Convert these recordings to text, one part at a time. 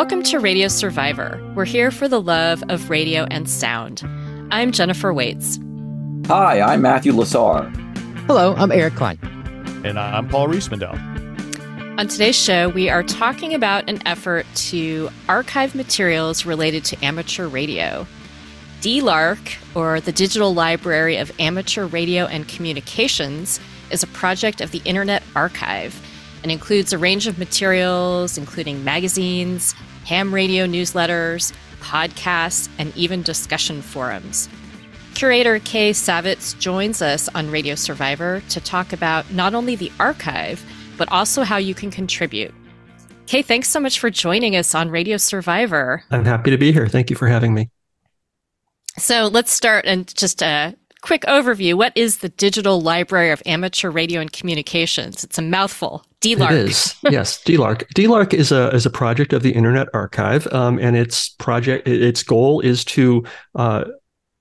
Welcome to Radio Survivor. We're here for the love of radio and sound. I'm Jennifer Waits. Hi, I'm Matthew Lasar. Hello, I'm Eric Klein. And I'm Paul Riismandel. On today's show, we are talking about an effort to archive materials related to amateur radio. DLARC, or the Digital Library of Amateur Radio and Communications, is a project of the Internet Archive and includes a range of materials, including magazines, ham radio newsletters, podcasts, and even discussion forums. Curator Kay Savetz joins us on Radio Survivor to talk about not only the archive, but also how you can contribute. Kay, thanks so much for joining us on Radio Survivor. I'm happy to be here. Thank you for having me. So let's start and just a quick overview. What is the Digital Library of Amateur Radio and Communications? It's a mouthful. DLARC. It is. yes, DLARC. DLARC is a is a project of the Internet Archive, um, and its project its goal is to uh,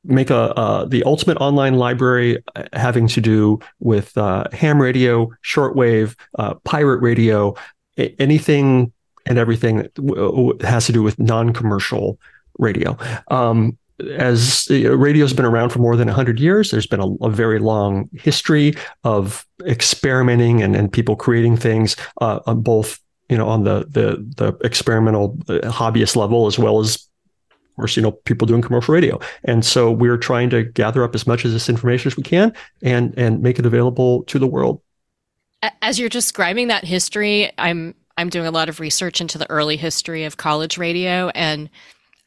make a uh, the ultimate online library uh, having to do with uh, ham radio, shortwave, uh, pirate radio, anything and everything that has to do with non-commercial radio. Um, as uh, radio's been around for more than 100 years there's been a, a very long history of experimenting and, and people creating things uh, on both you know on the the, the experimental hobbyist level as well as of course, you know, people doing commercial radio. And so we're trying to gather up as much of this information as we can and and make it available to the world. As you're describing that history, I'm I'm doing a lot of research into the early history of college radio and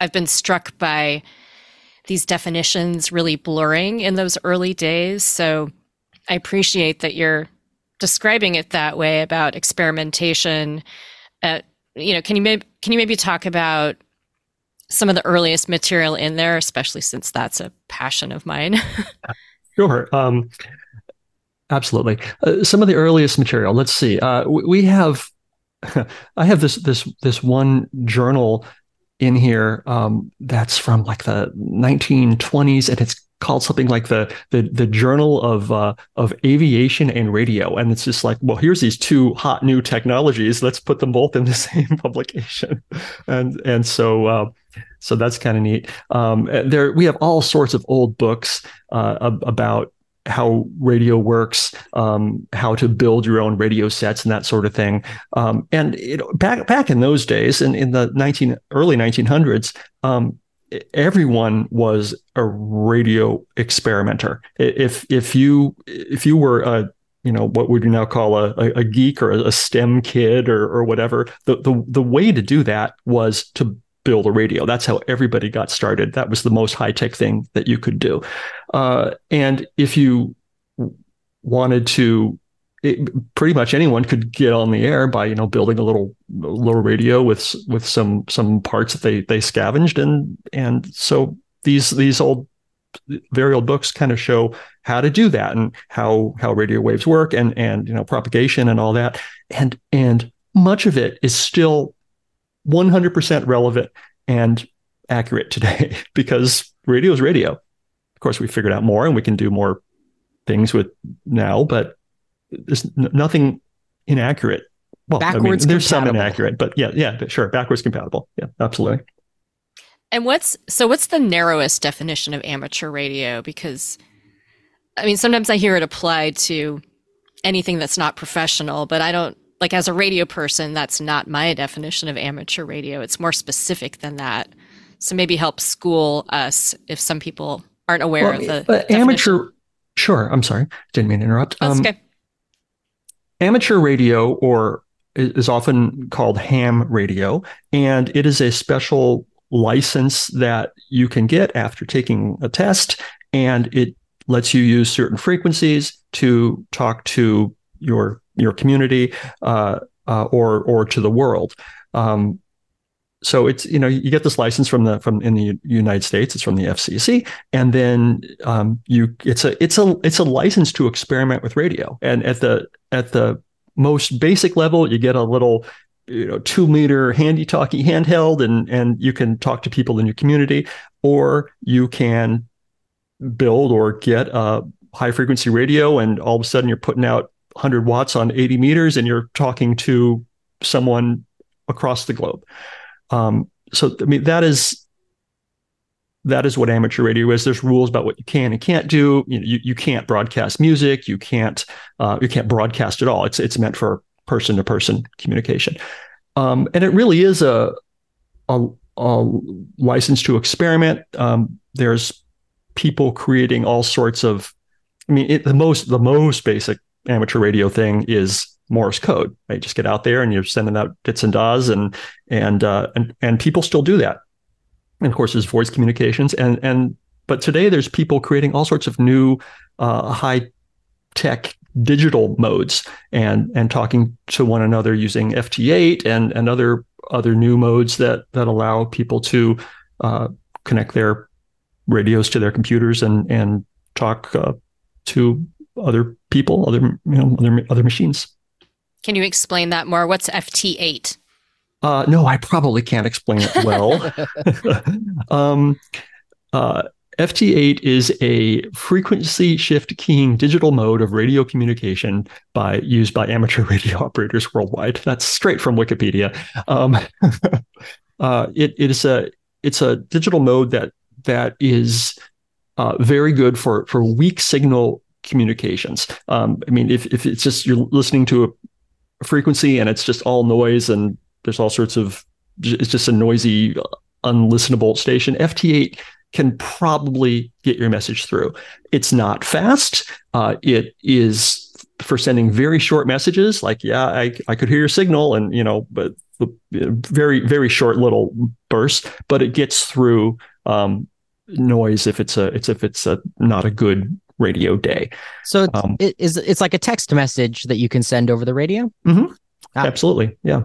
I've been struck by these definitions really blurring in those early days. So I appreciate that you're describing it that way about experimentation. Uh, you know, can you maybe can you maybe talk about some of the earliest material in there, especially since that's a passion of mine. sure. Um, absolutely. Uh, some of the earliest material. Let's see. Uh, we have. I have this this this one journal in here um, that's from like the 1920s, and it's called something like the the the Journal of uh, of Aviation and Radio, and it's just like, well, here's these two hot new technologies. Let's put them both in the same publication, and and so uh, so that's kind of neat. Um, there we have all sorts of old books uh, about how radio works, um, how to build your own radio sets, and that sort of thing. Um, and it, back back in those days, in, in the nineteen early nineteen hundreds, um, everyone was a radio experimenter. If if you if you were a you know what would you now call a, a, geek or a STEM kid or or whatever, the the the way to do that was to build a radio. That's how everybody got started. That was the most high tech thing that you could do. Uh, and if you wanted to, it, pretty much anyone could get on the air by you know building a little little radio with with some some parts that they they scavenged and and so these these old very old books kind of show how to do that and how how radio waves work and and you know propagation and all that and and much of it is still 100% relevant and accurate today because radio is radio. Of course, we figured out more and we can do more things with now, but there's nothing inaccurate. Well, backwards I mean, there's compatible. some inaccurate, but yeah, yeah, sure, backwards compatible. Yeah, absolutely. And what's so? What's the narrowest definition of amateur radio? Because I mean, sometimes I hear it applied to anything that's not professional, but I don't like as a radio person, that's not my definition of amateur radio. It's more specific than that. So maybe help school us if some people aren't aware well, of the but amateur. Sure, I'm sorry, didn't mean to interrupt. Um, okay. Amateur radio, or is often called ham radio, and it is a special license that you can get after taking a test, and it lets you use certain frequencies to talk to your your community uh, uh, or or to the world. Um, so it's you know you get this license from the from in the United States it's from the FCC and then um, you it's a it's a it's a license to experiment with radio and at the at the most basic level you get a little you know two meter handy talkie handheld and and you can talk to people in your community or you can build or get a high frequency radio and all of a sudden you're putting out 100 watts on 80 meters and you're talking to someone across the globe. Um, so I mean that is that is what amateur radio is. There's rules about what you can and can't do. You you, you can't broadcast music. You can't uh, you can't broadcast at all. It's it's meant for person to person communication, um, and it really is a, a, a license to experiment. Um, there's people creating all sorts of. I mean, it, the most the most basic amateur radio thing is Morse code. Right, just get out there and you're sending out dits and dahs, and and uh, and and people still do that. And of course, there's voice communications, and and but today there's people creating all sorts of new uh, high tech digital modes and and talking to one another using FT8 and and other other new modes that that allow people to uh, connect their radios to their computers and and talk uh, to other people, other you know other other machines. Can you explain that more? What's FT8? Uh, no, I probably can't explain it well. um, uh, FT8 is a frequency shift keying digital mode of radio communication by used by amateur radio operators worldwide. That's straight from Wikipedia. Um, uh, it, it is a it's a digital mode that that is uh, very good for for weak signal communications. Um, I mean, if if it's just you're listening to a frequency and it's just all noise and there's all sorts of it's just a noisy unlistenable station ft8 can probably get your message through it's not fast uh, it is for sending very short messages like yeah I, I could hear your signal and you know but the very very short little bursts but it gets through um, noise if it's a it's if it's a not a good radio day. So it's, um, it is it's like a text message that you can send over the radio. Mm-hmm. Ah. Absolutely, yeah,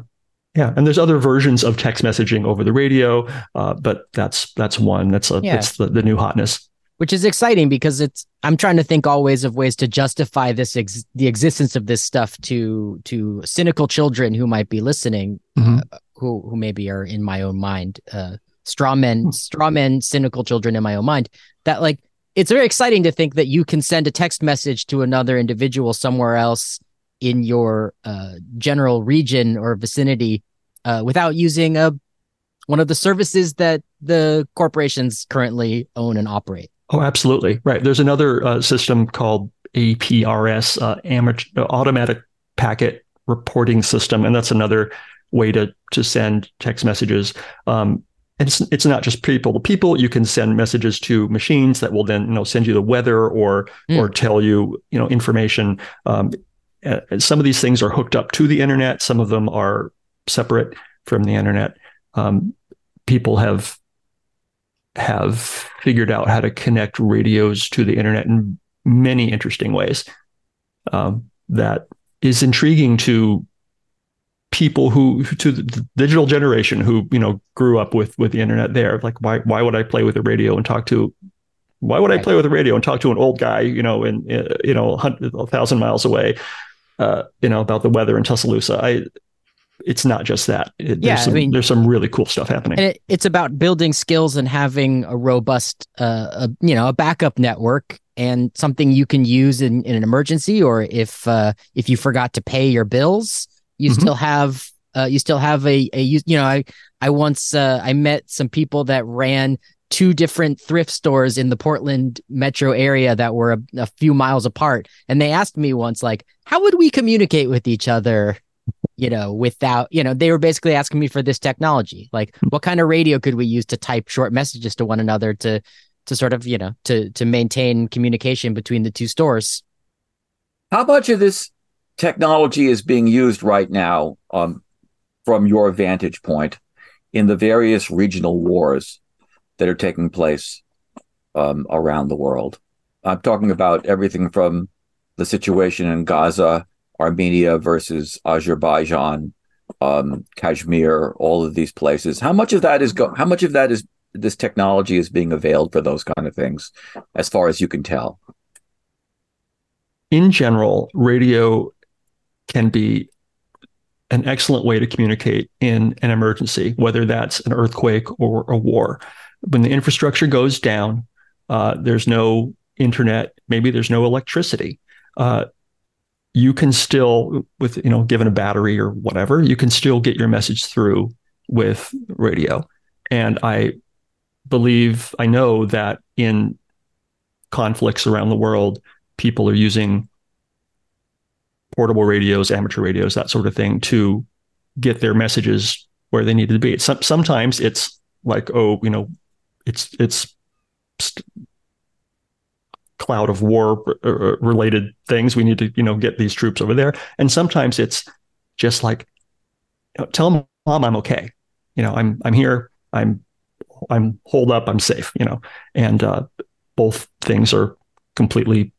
yeah. And there's other versions of text messaging over the radio, uh, but that's that's one. That's a, yeah. that's the, the new hotness. Which is exciting because it's I'm trying to think always of ways to justify this ex- the existence of this stuff to to cynical children who might be listening, mm-hmm. uh, who who maybe are in my own mind, uh, straw men, hmm. straw men, cynical children in my own mind. That like it's very exciting to think that you can send a text message to another individual somewhere else in your uh, general region or vicinity uh, without using a one of the services that the corporations currently own and operate. Oh, absolutely. Right. There's another uh, system called APRS, uh, amateur, uh, Automatic Packet Reporting System, and that's another way to to send text messages. Um, it's it's not just people to people. You can send messages to machines that will then you know send you the weather or mm. or tell you you know information. Um, some of these things are hooked up to the internet. Some of them are separate from the internet. Um, people have have figured out how to connect radios to the internet in many interesting ways. Um, that is intriguing to people who to the digital generation who you know grew up with with the internet there like why why would i play with a radio and talk to why would i play with a radio and talk to an old guy you know in, you know a thousand miles away uh, you know about the weather in tuscaloosa? I it's not just that. It, yeah, there's, some, I mean, there's some really cool stuff happening. It, it's about building skills and having a robust uh, a, you know a backup network and something you can use in, in an emergency or if uh, if you forgot to pay your bills you mm-hmm. still have uh, you still have a, a you, you know I I once uh, I met some people that ran two different thrift stores in the Portland metro area that were a, a few miles apart and they asked me once like how would we communicate with each other you know without you know they were basically asking me for this technology like hmm. what kind of radio could we use to type short messages to one another to to sort of you know to to maintain communication between the two stores how much of this technology is being used right now um, from your vantage point in the various regional wars that are taking place um, around the world. I'm talking about everything from the situation in Gaza, Armenia versus Azerbaijan, um, Kashmir, all of these places. How much of that is go- how much of that is this technology is being availed for those kind of things, as far as you can tell? In general, radio can be an excellent way to communicate in an emergency, whether that's an earthquake or a war. When the infrastructure goes down, uh, there's no internet, maybe there's no electricity. Uh, you can still, with you know, given a battery or whatever, you can still get your message through with radio. And I believe, I know that in conflicts around the world, people are using portable radios, amateur radios, that sort of thing to get their messages where they needed to be. Some, sometimes it's like, oh, you know, it's it's cloud of war related things. We need to, you know, get these troops over there. And sometimes it's just like, you know, tell mom I'm okay. You know, I'm I'm here. I'm I'm holed up. I'm safe. You know, and uh, both things are completely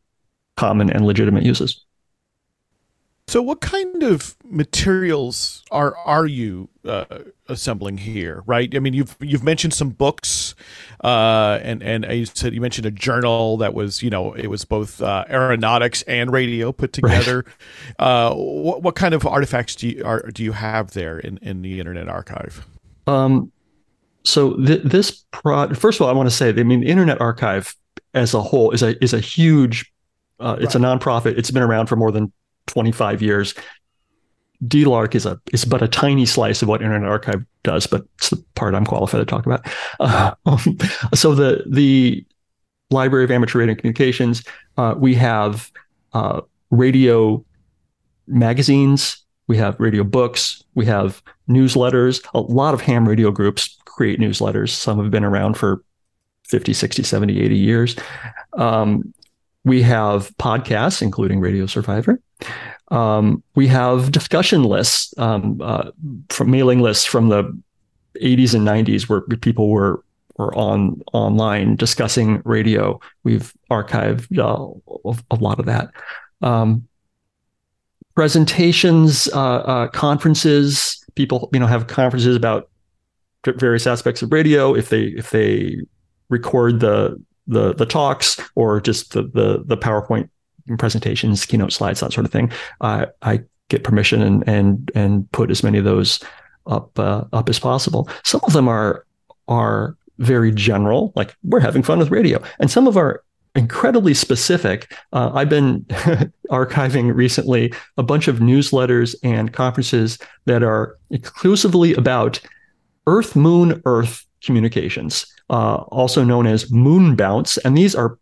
common and legitimate uses. So, what kind of materials are are you uh, assembling here? Right? I mean, you've you've mentioned some books, uh, and and you said you mentioned a journal that was you know it was both uh, aeronautics and radio put together. Right. Uh, what what kind of artifacts do you are, do you have there in in the Internet Archive? Um, so th- this pro first of all, I want to say, I mean, the Internet Archive as a whole is a is a huge. Uh, it's a nonprofit. It's been around for more than 25 years. DLARC is a is but a tiny slice of what Internet Archive does, but it's the part I'm qualified to talk about. Uh, so the the Library of Amateur Radio Communications, uh, we have uh, radio magazines, we have radio books, we have newsletters. A lot of ham radio groups create newsletters. Some have been around for 50, 60, 70, 80 years. Um, we have podcasts, including Radio Survivor. Um, we have discussion lists um, uh, from mailing lists from the 80s and 90s where people were were on online discussing radio. We've archived uh, a lot of that. Um, presentations, uh, uh, conferences. People, you know, have conferences about various aspects of radio. If they if they record the the the talks or just the the, the PowerPoint presentations, keynote slides, that sort of thing. I I get permission and and and put as many of those up uh, up as possible. Some of them are are very general, like we're having fun with radio, and some of are incredibly specific. Uh, I've been archiving recently a bunch of newsletters and conferences that are exclusively about Earth Moon Earth communications, uh, also known as moon bounce. And these are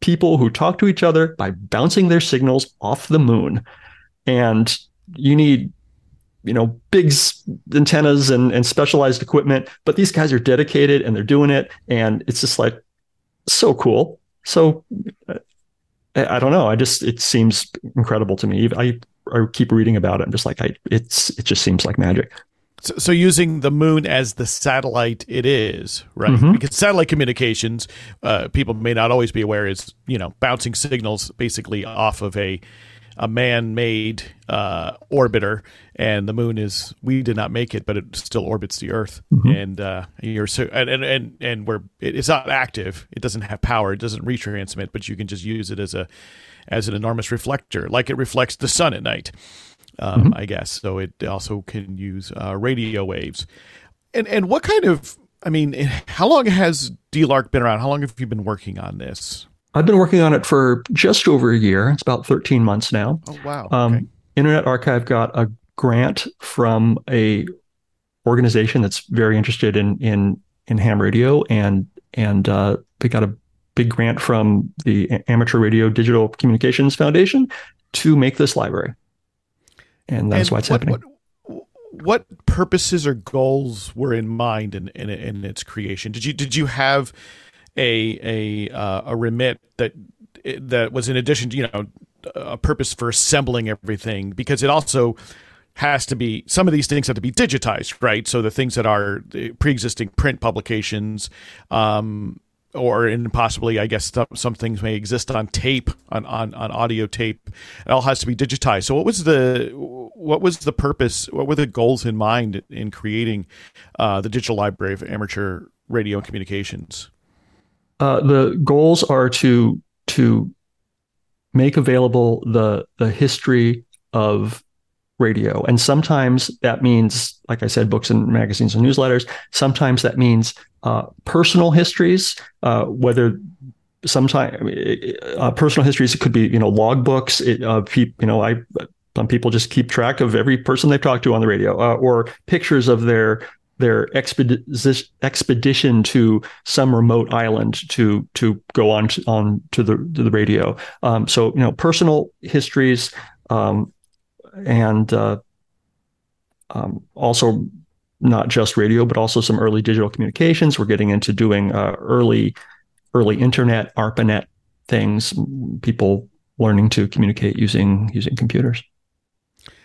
people who talk to each other by bouncing their signals off the moon. And you need, you know, big antennas and, and specialized equipment, but these guys are dedicated and they're doing it. And it's just like so cool. So I, don't know. I just, it seems incredible to me. I, I keep reading about it. I'm just like, I, it's, it just seems like magic. So, so, using the moon as the satellite it is, right? Mm-hmm. Because satellite communications, uh, people may not always be aware, is you know bouncing signals basically off of a a man-made uh, orbiter, and the moon is we did not make it, but it still orbits the Earth, mm-hmm. and uh, you're so and and and, and we're it's not active, it doesn't have power, it doesn't retransmit, but you can just use it as a as an enormous reflector, like it reflects the sun at night um, mm-hmm. I guess. So it also can use uh, radio waves. And and what kind of I mean, how long has DLARC been around? How long have you been working on this? I've been working on it for just over a year. It's about 13 months now. Oh wow. Um, okay. Internet Archive got a grant from a organization that's very interested in in in ham radio and and uh, they got a big grant from the Amateur Radio Digital Communications Foundation to make this library and that's and why it's what, happening. What, what, purposes or goals were in mind in, in, in its creation? Did you did you have a a uh, a remit that that was in addition to you know a purpose for assembling everything because it also has to be some of these things have to be digitized right so the things that are pre-existing print publications um, or in possibly, I guess some, some things may exist on tape, on, on, on audio tape. It all has to be digitized. So, what was the what was the purpose? What were the goals in mind in creating uh, the digital library of amateur radio and communications? Uh, the goals are to to make available the the history of radio. And sometimes that means, like I said, books and magazines and newsletters. Sometimes that means uh, personal histories, uh, whether sometimes uh, personal histories it could be you know log books. It, uh, you know, I some people just keep track of every person they've talked to on the radio, uh, or pictures of their their expedition expedition to some remote island to to go on to, on to the to the radio. Um, so you know, personal histories um, and uh, um, also not just radio, but also some early digital communications. We're getting into doing uh, early early internet ARPANET things. People learning to communicate using using computers.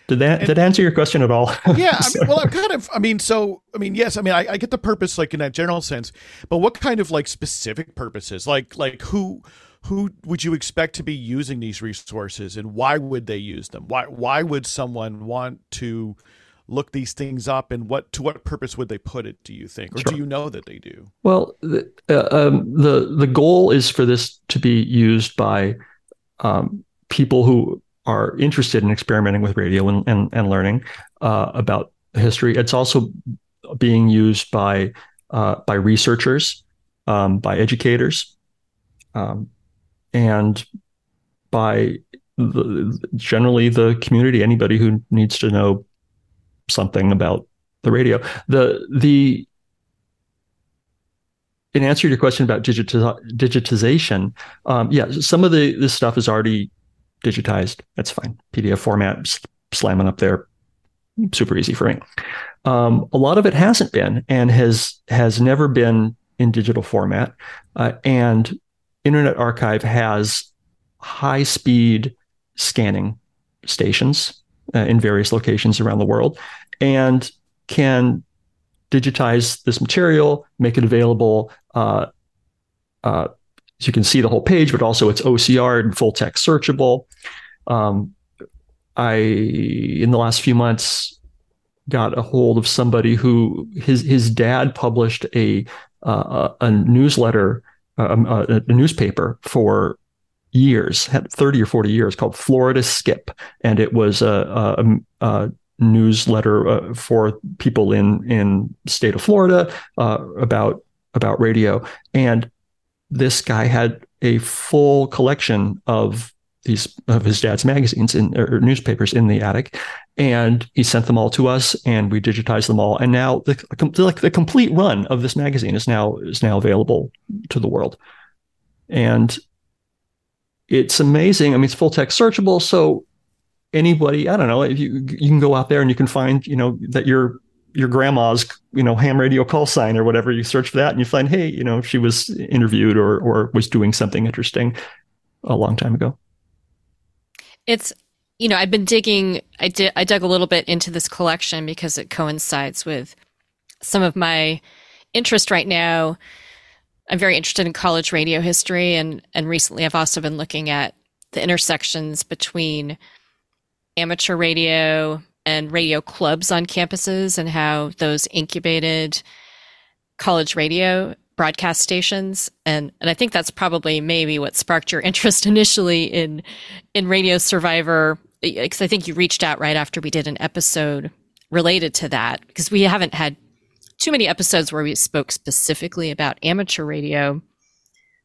Did that and, did answer your question at all? yeah. I mean, well, I'm kind of. I mean, so I mean, yes. I mean, I, I get the purpose, like in that general sense, but what kind of like specific purposes? Like, like who who would you expect to be using these resources, and why would they use them? Why why would someone want to look these things up, and what to what purpose would they put it? Do you think, or sure. do you know that they do? Well, the uh, um, the the goal is for this to be used by um, people who are interested in experimenting with radio and, and, and learning uh, about history. It's also being used by uh, by researchers, um, by educators, um, and by the, generally the community. Anybody who needs to know something about the radio. The the in answer to your question about digitiz- digitization, um, yeah, some of the this stuff is already digitized. That's fine. PDF format, slamming up there, super easy for me. Um, a lot of it hasn't been and has has never been in digital format. Uh, and Internet Archive has high speed scanning stations uh, in various locations around the world and can digitize this material, make it available uh, uh, so you can see the whole page, but also it's OCR and full text searchable. Um, I in the last few months got a hold of somebody who his his dad published a uh, a newsletter, um, a, a newspaper for years, had 30 or 40 years called Florida Skip. And it was a, a, a newsletter uh, for people in, in state of Florida uh, about, about radio. And this guy had a full collection of these of his dad's magazines in or newspapers in the attic, and he sent them all to us, and we digitized them all. And now the like the complete run of this magazine is now is now available to the world, and it's amazing. I mean, it's full text searchable, so anybody I don't know if you you can go out there and you can find you know that you're your grandma's you know ham radio call sign or whatever. You search for that and you find hey you know she was interviewed or or was doing something interesting a long time ago. It's you know i've been digging i did i dug a little bit into this collection because it coincides with some of my interest right now i'm very interested in college radio history and and recently i've also been looking at the intersections between amateur radio and radio clubs on campuses and how those incubated college radio broadcast stations. And and I think that's probably maybe what sparked your interest initially in in Radio Survivor eh, because I think you reached out right after we did an episode related to that because we haven't had too many episodes where we spoke specifically about amateur radio.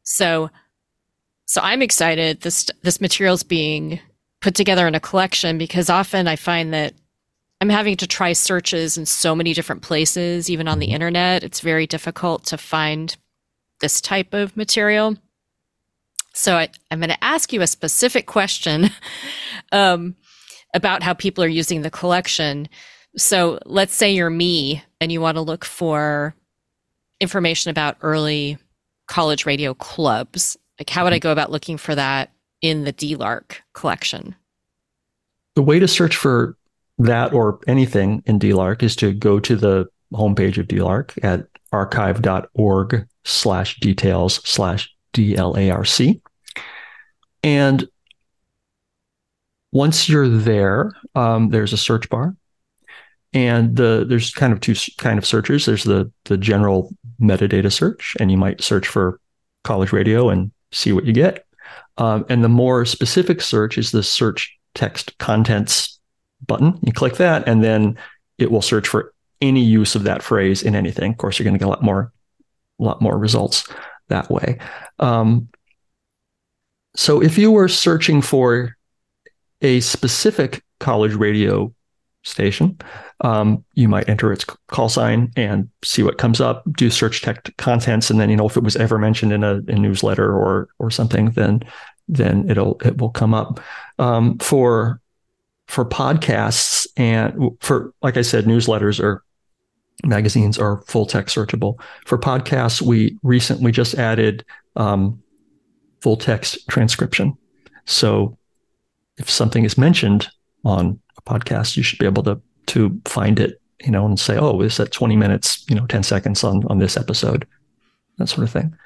So so I'm excited this this material's being put together in a collection because often I find that I'm having to try searches in so many different places, even on the mm-hmm. internet. It's very difficult to find this type of material. So I, am going to ask you a specific question um, about how people are using the collection. So let's say you're me and you want to look for information about early college radio clubs. Like, how would I mm-hmm. go about looking for that in the DLARC collection? The way to search for that or anything in DLARC is to go to the homepage of DLARC at archive.org slash details slash DLARC. And once you're there, um, there's a search bar. And the, there's kind of two kind of searches. There's the, the general metadata search, and you might search for college radio and see what you get. Um, and the more specific search is the search text contents button. You click that, and then it will search for any use of that phrase in anything. Of course, you're going to get a lot more, a lot more results that way. Um, so if you were searching for a specific college radio station. Um, you might enter its call sign and see what comes up, do search text contents, and then you know if it was ever mentioned in a, a newsletter or or something, then then it'll it will come up. Um, for for podcasts and for like I said, newsletters or magazines are full text searchable. For podcasts, we recently just added um, full text transcription. So if something is mentioned on podcast, you should be able to to find it, you know, and say, oh, is that 20 minutes, you know, 10 seconds on on this episode, that sort of thing.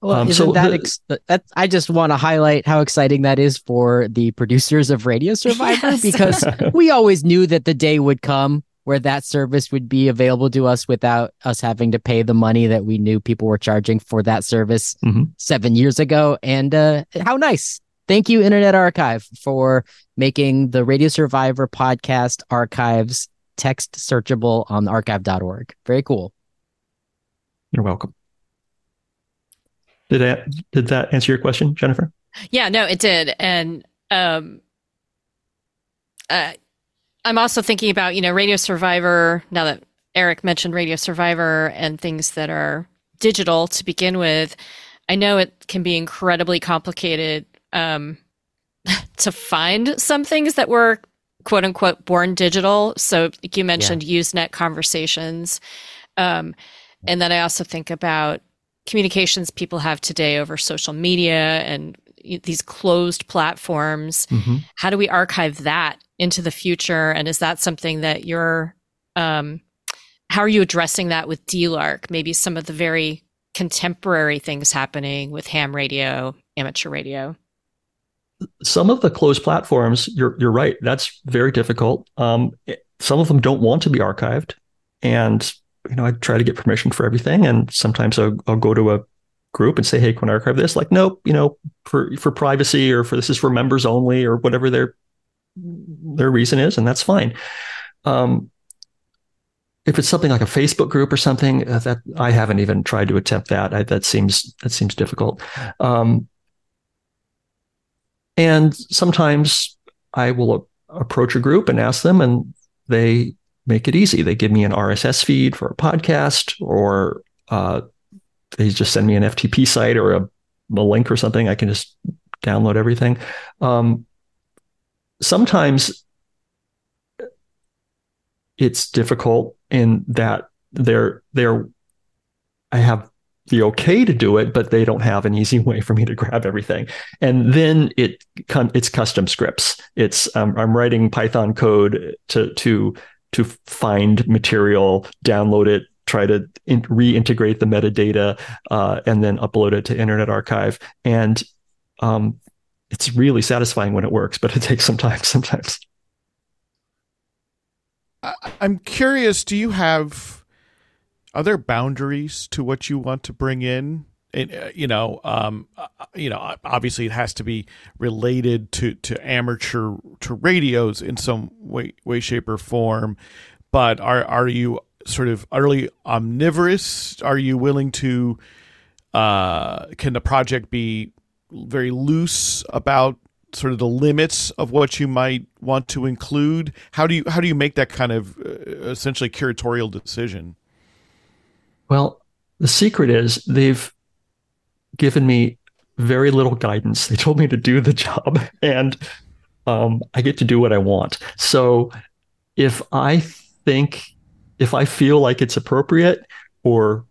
Well, um, so that, ex- that I just want to highlight how exciting that is for the producers of Radio Survivor yes. because we always knew that the day would come where that service would be available to us without us having to pay the money that we knew people were charging for that service mm-hmm. seven years ago. And uh, how nice Thank you, Internet Archive, for making the Radio Survivor podcast archives text searchable on archive.org. Very cool. You're welcome. Did that did that answer your question, Jennifer? Yeah, no, it did. And um uh, I'm also thinking about, you know, Radio Survivor, now that Eric mentioned Radio Survivor and things that are digital to begin with. I know it can be incredibly complicated um, to find some things that were quote unquote born digital. So you mentioned yeah. Usenet conversations. Um, and then I also think about communications people have today over social media and these closed platforms. Mm-hmm. How do we archive that into the future? And is that something that you're, um, how are you addressing that with DLARC? Maybe some of the very contemporary things happening with ham radio, amateur radio some of the closed platforms, you're you're right. That's very difficult. Um, some of them don't want to be archived, and you know I try to get permission for everything. And sometimes I'll, I'll go to a group and say, "Hey, can I archive this?" Like, nope. You know, for for privacy or for this is for members only or whatever their their reason is, and that's fine. Um, if it's something like a Facebook group or something, uh, that I haven't even tried to attempt that. I, that seems that seems difficult. Um, and sometimes I will approach a group and ask them, and they make it easy. They give me an RSS feed for a podcast, or uh, they just send me an FTP site or a, a, link or something. I can just download everything. Um, sometimes it's difficult in that they're they're I have the okay to do it, but they don't have an easy way for me to grab everything. And then it it's custom scripts. It's um, I'm writing Python code to to to find material, download it, try to in, reintegrate the metadata, uh, and then upload it to Internet Archive. And um, it's really satisfying when it works, but it takes some time sometimes. I'm curious. Do you have are there boundaries to what you want to bring in? And, uh, you know, um, uh, you know, obviously it has to be related to, to amateur to radios in some way, way, shape, or form. But are are you sort of utterly omnivorous? Are you willing to? Uh, can the project be very loose about sort of the limits of what you might want to include? How do you how do you make that kind of uh, essentially curatorial decision? Well, the secret is they've given me very little guidance. They told me to do the job and um, I get to do what I want. So if I think, if I feel like it's appropriate or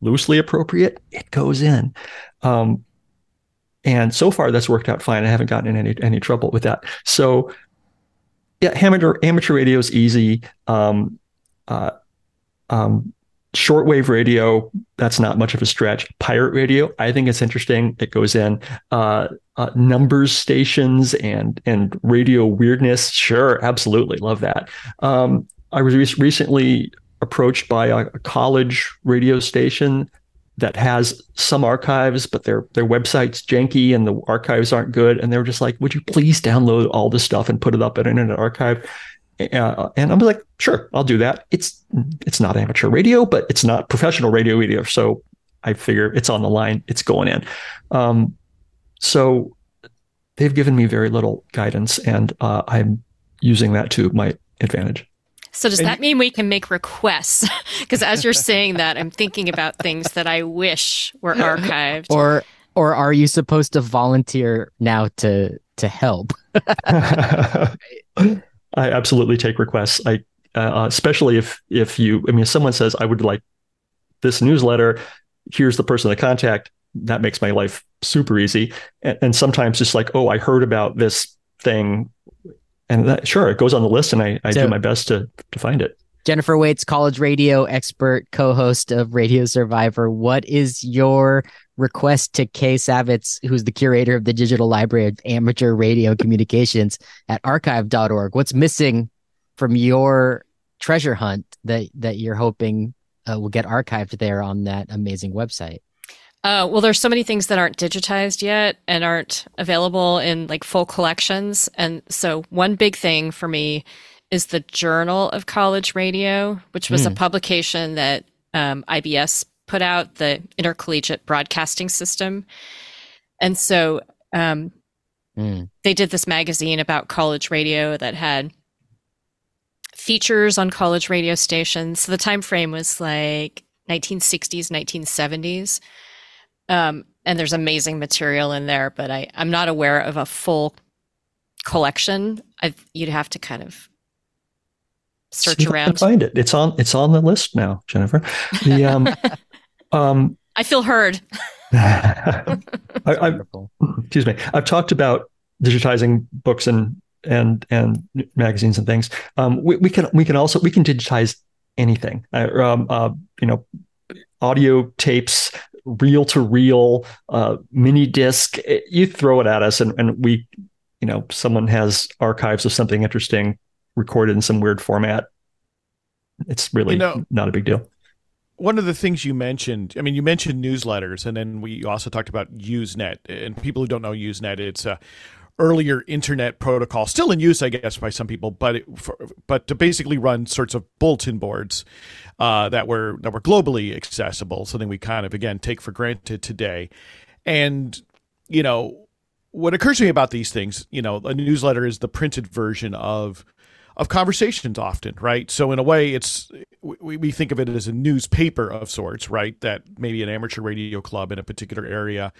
loosely appropriate, it goes in. Um, and so far that's worked out fine. I haven't gotten in any any trouble with that. So yeah, amateur amateur radio is easy. Um, uh, um, shortwave radio that's not much of a stretch. Pirate radio i think it's interesting. It goes in uh, uh, numbers stations and and radio weirdness. Sure absolutely. Love that. Um, i was re- recently approached by a, a, college radio station that has some archives but their their website's janky and the archives aren't good. And they were just like would you please download all this stuff and put it up at an internet archive uh, and I'm like, sure, I'll do that. It's it's not amateur radio, but it's not professional radio either. So I figure it's on the line. It's going in. Um, so they've given me very little guidance, and uh, I'm using that to my advantage. So does that mean we can make requests? Because as you're saying that, I'm thinking about things that I wish were archived. Or or are you supposed to volunteer now to to help? I absolutely take requests. I uh, especially if if you I mean if someone says I would like this newsletter, here's the person to contact. That makes my life super easy. And, and sometimes just like, oh, I heard about this thing, and that, sure, it goes on the list, and I, I so, do my best to to find it. Jennifer Waits, college radio expert, co-host of Radio Survivor. What is your request to Kay Savetz, who's the curator of the Digital Library of Amateur Radio Communications at archive.org? What's missing from your treasure hunt that that you're hoping uh, will get archived there on that amazing website? Uh, well, there's so many things that aren't digitized yet and aren't available in like full collections. And so, one big thing for me is the Journal of College Radio, which was mm. a hmm. publication that um, IBS put out, the Intercollegiate Broadcasting System. And so, um, mm. they did this magazine about college radio that had features on college radio stations. So the time frame was like 1960s, 1970s. Um, and there's amazing material in there, but I, I'm not aware of a full collection. i you'd have to kind of search around. find it. It's on. It's on the list now, Jennifer. The um, um, I feel heard. I, I, excuse me. I've talked about digitizing books and and and magazines and things. Um, we, we can we can also we can digitize anything. Uh, um, uh, you know, audio tapes, reel to reel, uh, mini disc. Eh, you throw it at us, and, and we, you know, someone has archives of something interesting recorded in some weird format. It's really you know, not a big deal. One of the things you mentioned, I mean, you mentioned newsletters, and then we also talked about Usenet. And people who don't know Usenet, it's a earlier internet protocol, still in use, I guess, by some people, but it, for, but to basically run sorts of bulletin boards uh, that were that were globally accessible, something we kind of again take for granted today. And you know, what occurs to me about these things, you know, a newsletter is the printed version of of conversations often, right? So in a way, it's we, we think of it as a newspaper of sorts, right? That maybe an amateur radio club in a particular area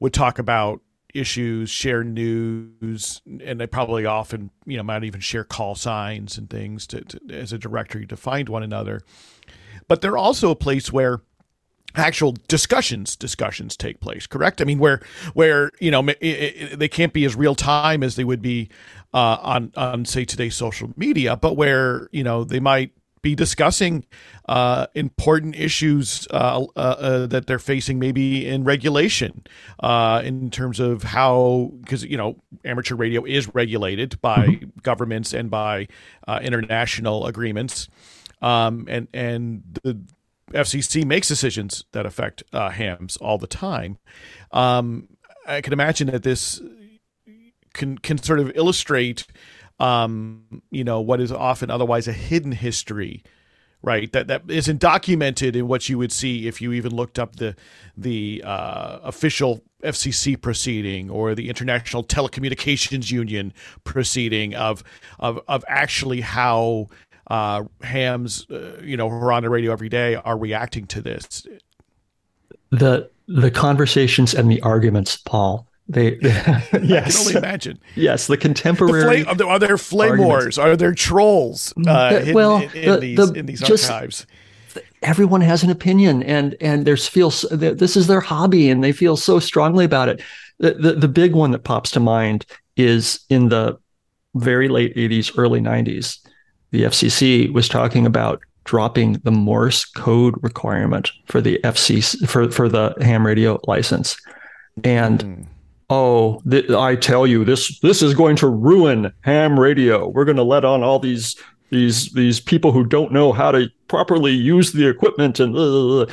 would talk about issues, share news, and they probably often, you know, might even share call signs and things to, to, as a directory to find one another. But they're also a place where actual discussions discussions take place correct i mean where where you know it, it, they can't be as real time as they would be uh, on on say today's social media but where you know they might be discussing uh, important issues uh, uh, uh, that they're facing, maybe in regulation, uh, in terms of how, because you know, amateur radio is regulated by mm-hmm. governments and by uh, international agreements, um, and and the FCC makes decisions that affect hams all the time. Um, I can imagine that this can can sort of illustrate um, you know, what is often otherwise a hidden history, right? That that isn't documented in what you would see if you even looked up the the uh, official FCC proceeding or the International Telecommunications Union proceeding of of of actually how uh, hams, uh, you know, who are on the radio every day are reacting to this. The the conversations and the arguments, Paul, they, yes. I can only imagine. Yes, the contemporary. The are there flame wars? Are there trolls? Uh, the, well, in, in, the, these, the, in these just, archives. Everyone has an opinion, and and there's feels this is their hobby, and they feel so strongly about it. The, the the big one that pops to mind is in the very late 80s, early 90s. The FCC was talking about dropping the Morse code requirement for the FCC for for the ham radio license, and. Mm oh, th- I tell you, this this is going to ruin ham radio. We're going to let on all these these these people who don't know how to properly use the equipment, and uh,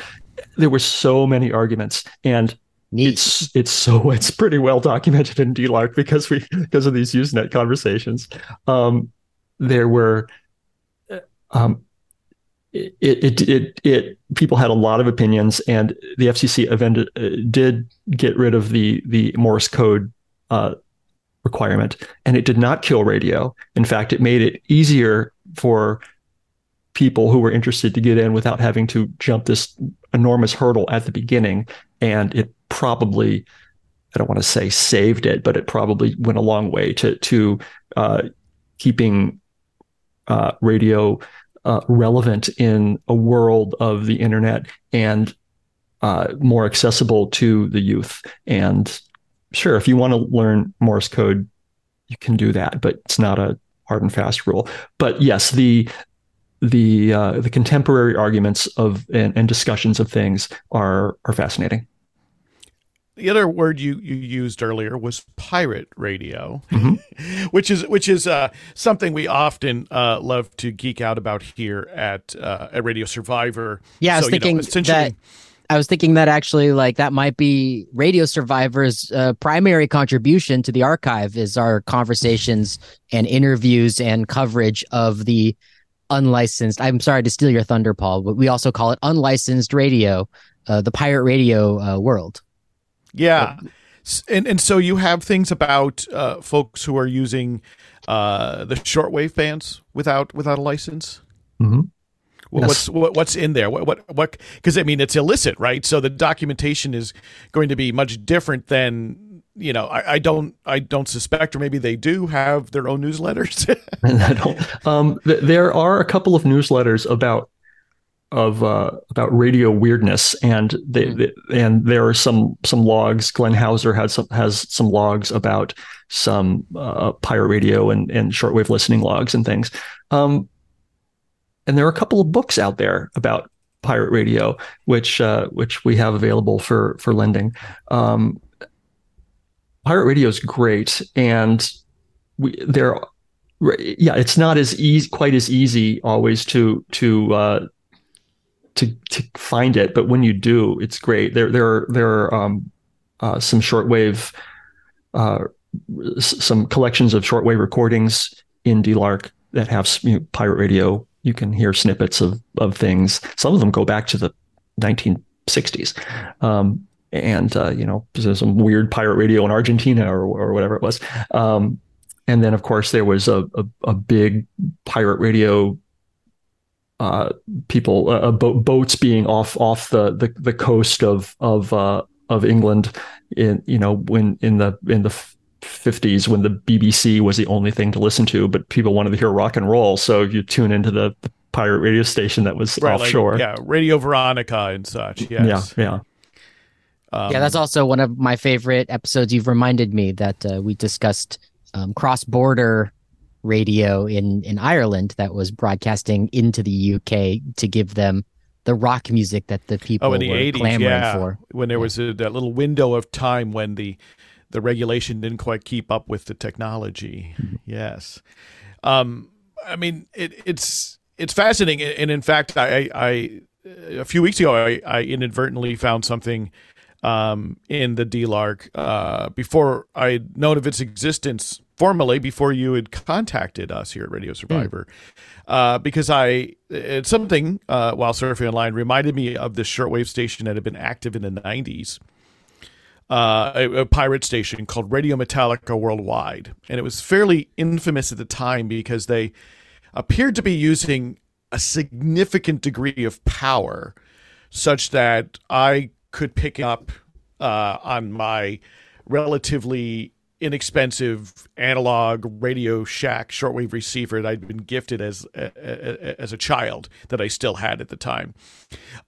there were so many arguments, and Neat. it's it's so it's pretty well documented in DLARC because we because of these Usenet conversations. Um, there were um, it, it, it, it, people had a lot of opinions, and the FCC event, uh, did get rid of the the Morse code uh, requirement, and it did not kill radio. In fact, it made it easier for people who were interested to get in without having to jump this enormous hurdle at the beginning. And it probably, I don't want to say saved it, but it probably went a long way to to uh, keeping uh, radio uh, relevant in a world of the internet and uh, more accessible to the youth. And sure, if you want to learn Morse code, you can do that, but it's not a hard and fast rule. But yes, the the uh, the contemporary arguments of and, and, discussions of things are are fascinating. The other word you, you used earlier was pirate radio, mm-hmm. which is which is uh, something we often uh, love to geek out about here at uh, at Radio Survivor. Yeah, I was so, thinking you know, that I was thinking that actually, like that might be Radio Survivor's uh, primary contribution to the archive is our conversations and interviews and coverage of the unlicensed. I'm sorry to steal your thunder, Paul, but we also call it unlicensed radio, uh, the pirate radio uh, world. Yeah, and and so you have things about uh, folks who are using uh, the shortwave bands without without a license. Mm-hmm. What's what, what's in there? What what what? Because I mean, it's illicit, right? So the documentation is going to be much different than you know. I, I don't I don't suspect, or maybe they do have their own newsletters. I don't. Um, th- there are a couple of newsletters about of uh, about radio weirdness, and they, mm. they, and there are some some logs. Glenn Hauser has some has some logs about some uh, pirate radio and and shortwave listening logs and things. Um, and there are a couple of books out there about pirate radio, which uh, which we have available for for lending. Um, pirate radio is great, and we there. Yeah, it's not as easy, quite as easy always to to uh, to to find it, but when you do, it's great. There there are there are um, uh, some shortwave, uh, some collections of shortwave recordings in DLARC that have you know, pirate radio you can hear snippets of of things. Some of them go back to the 1960s, um, and uh, you know some weird pirate radio in Argentina or or whatever it was. Um, and then of course there was a a, a big pirate radio. Uh, people uh, bo- boats being off off the, the, the coast of of uh, of England in you know when in the in the 50s when the BBC was the only thing to listen to, but people wanted to hear rock and roll. So you tune into the, the pirate radio station that was right, offshore. Like, yeah, Radio Veronica and such. Yes. Yeah, yeah. Um, yeah, that's also one of my favorite episodes. You've reminded me that uh, we discussed um, cross border radio in, in Ireland that was broadcasting into the UK to give them the rock music that the people oh, in the were 80s, clamoring yeah. for. When there yeah. was a, that little window of time when the the regulation didn't quite keep up with the technology. Mm-hmm. Yes. Um, I mean, it, it's it's fascinating, and in fact, I, I a few weeks ago I, I inadvertently found something um, in the DLARC uh, before I'd known of its existence formally before you had contacted us here at Radio Survivor, mm. uh, because I it's something uh, while surfing online reminded me of this shortwave station that had been active in the '90s uh, a, a, pirate station called Radio Metallica Worldwide. And it was fairly infamous at the time because they appeared to be using a significant degree of power such that I could pick up uh, on my relatively inexpensive analog Radio Shack shortwave receiver that I'd been gifted as as a child that I still had at the time,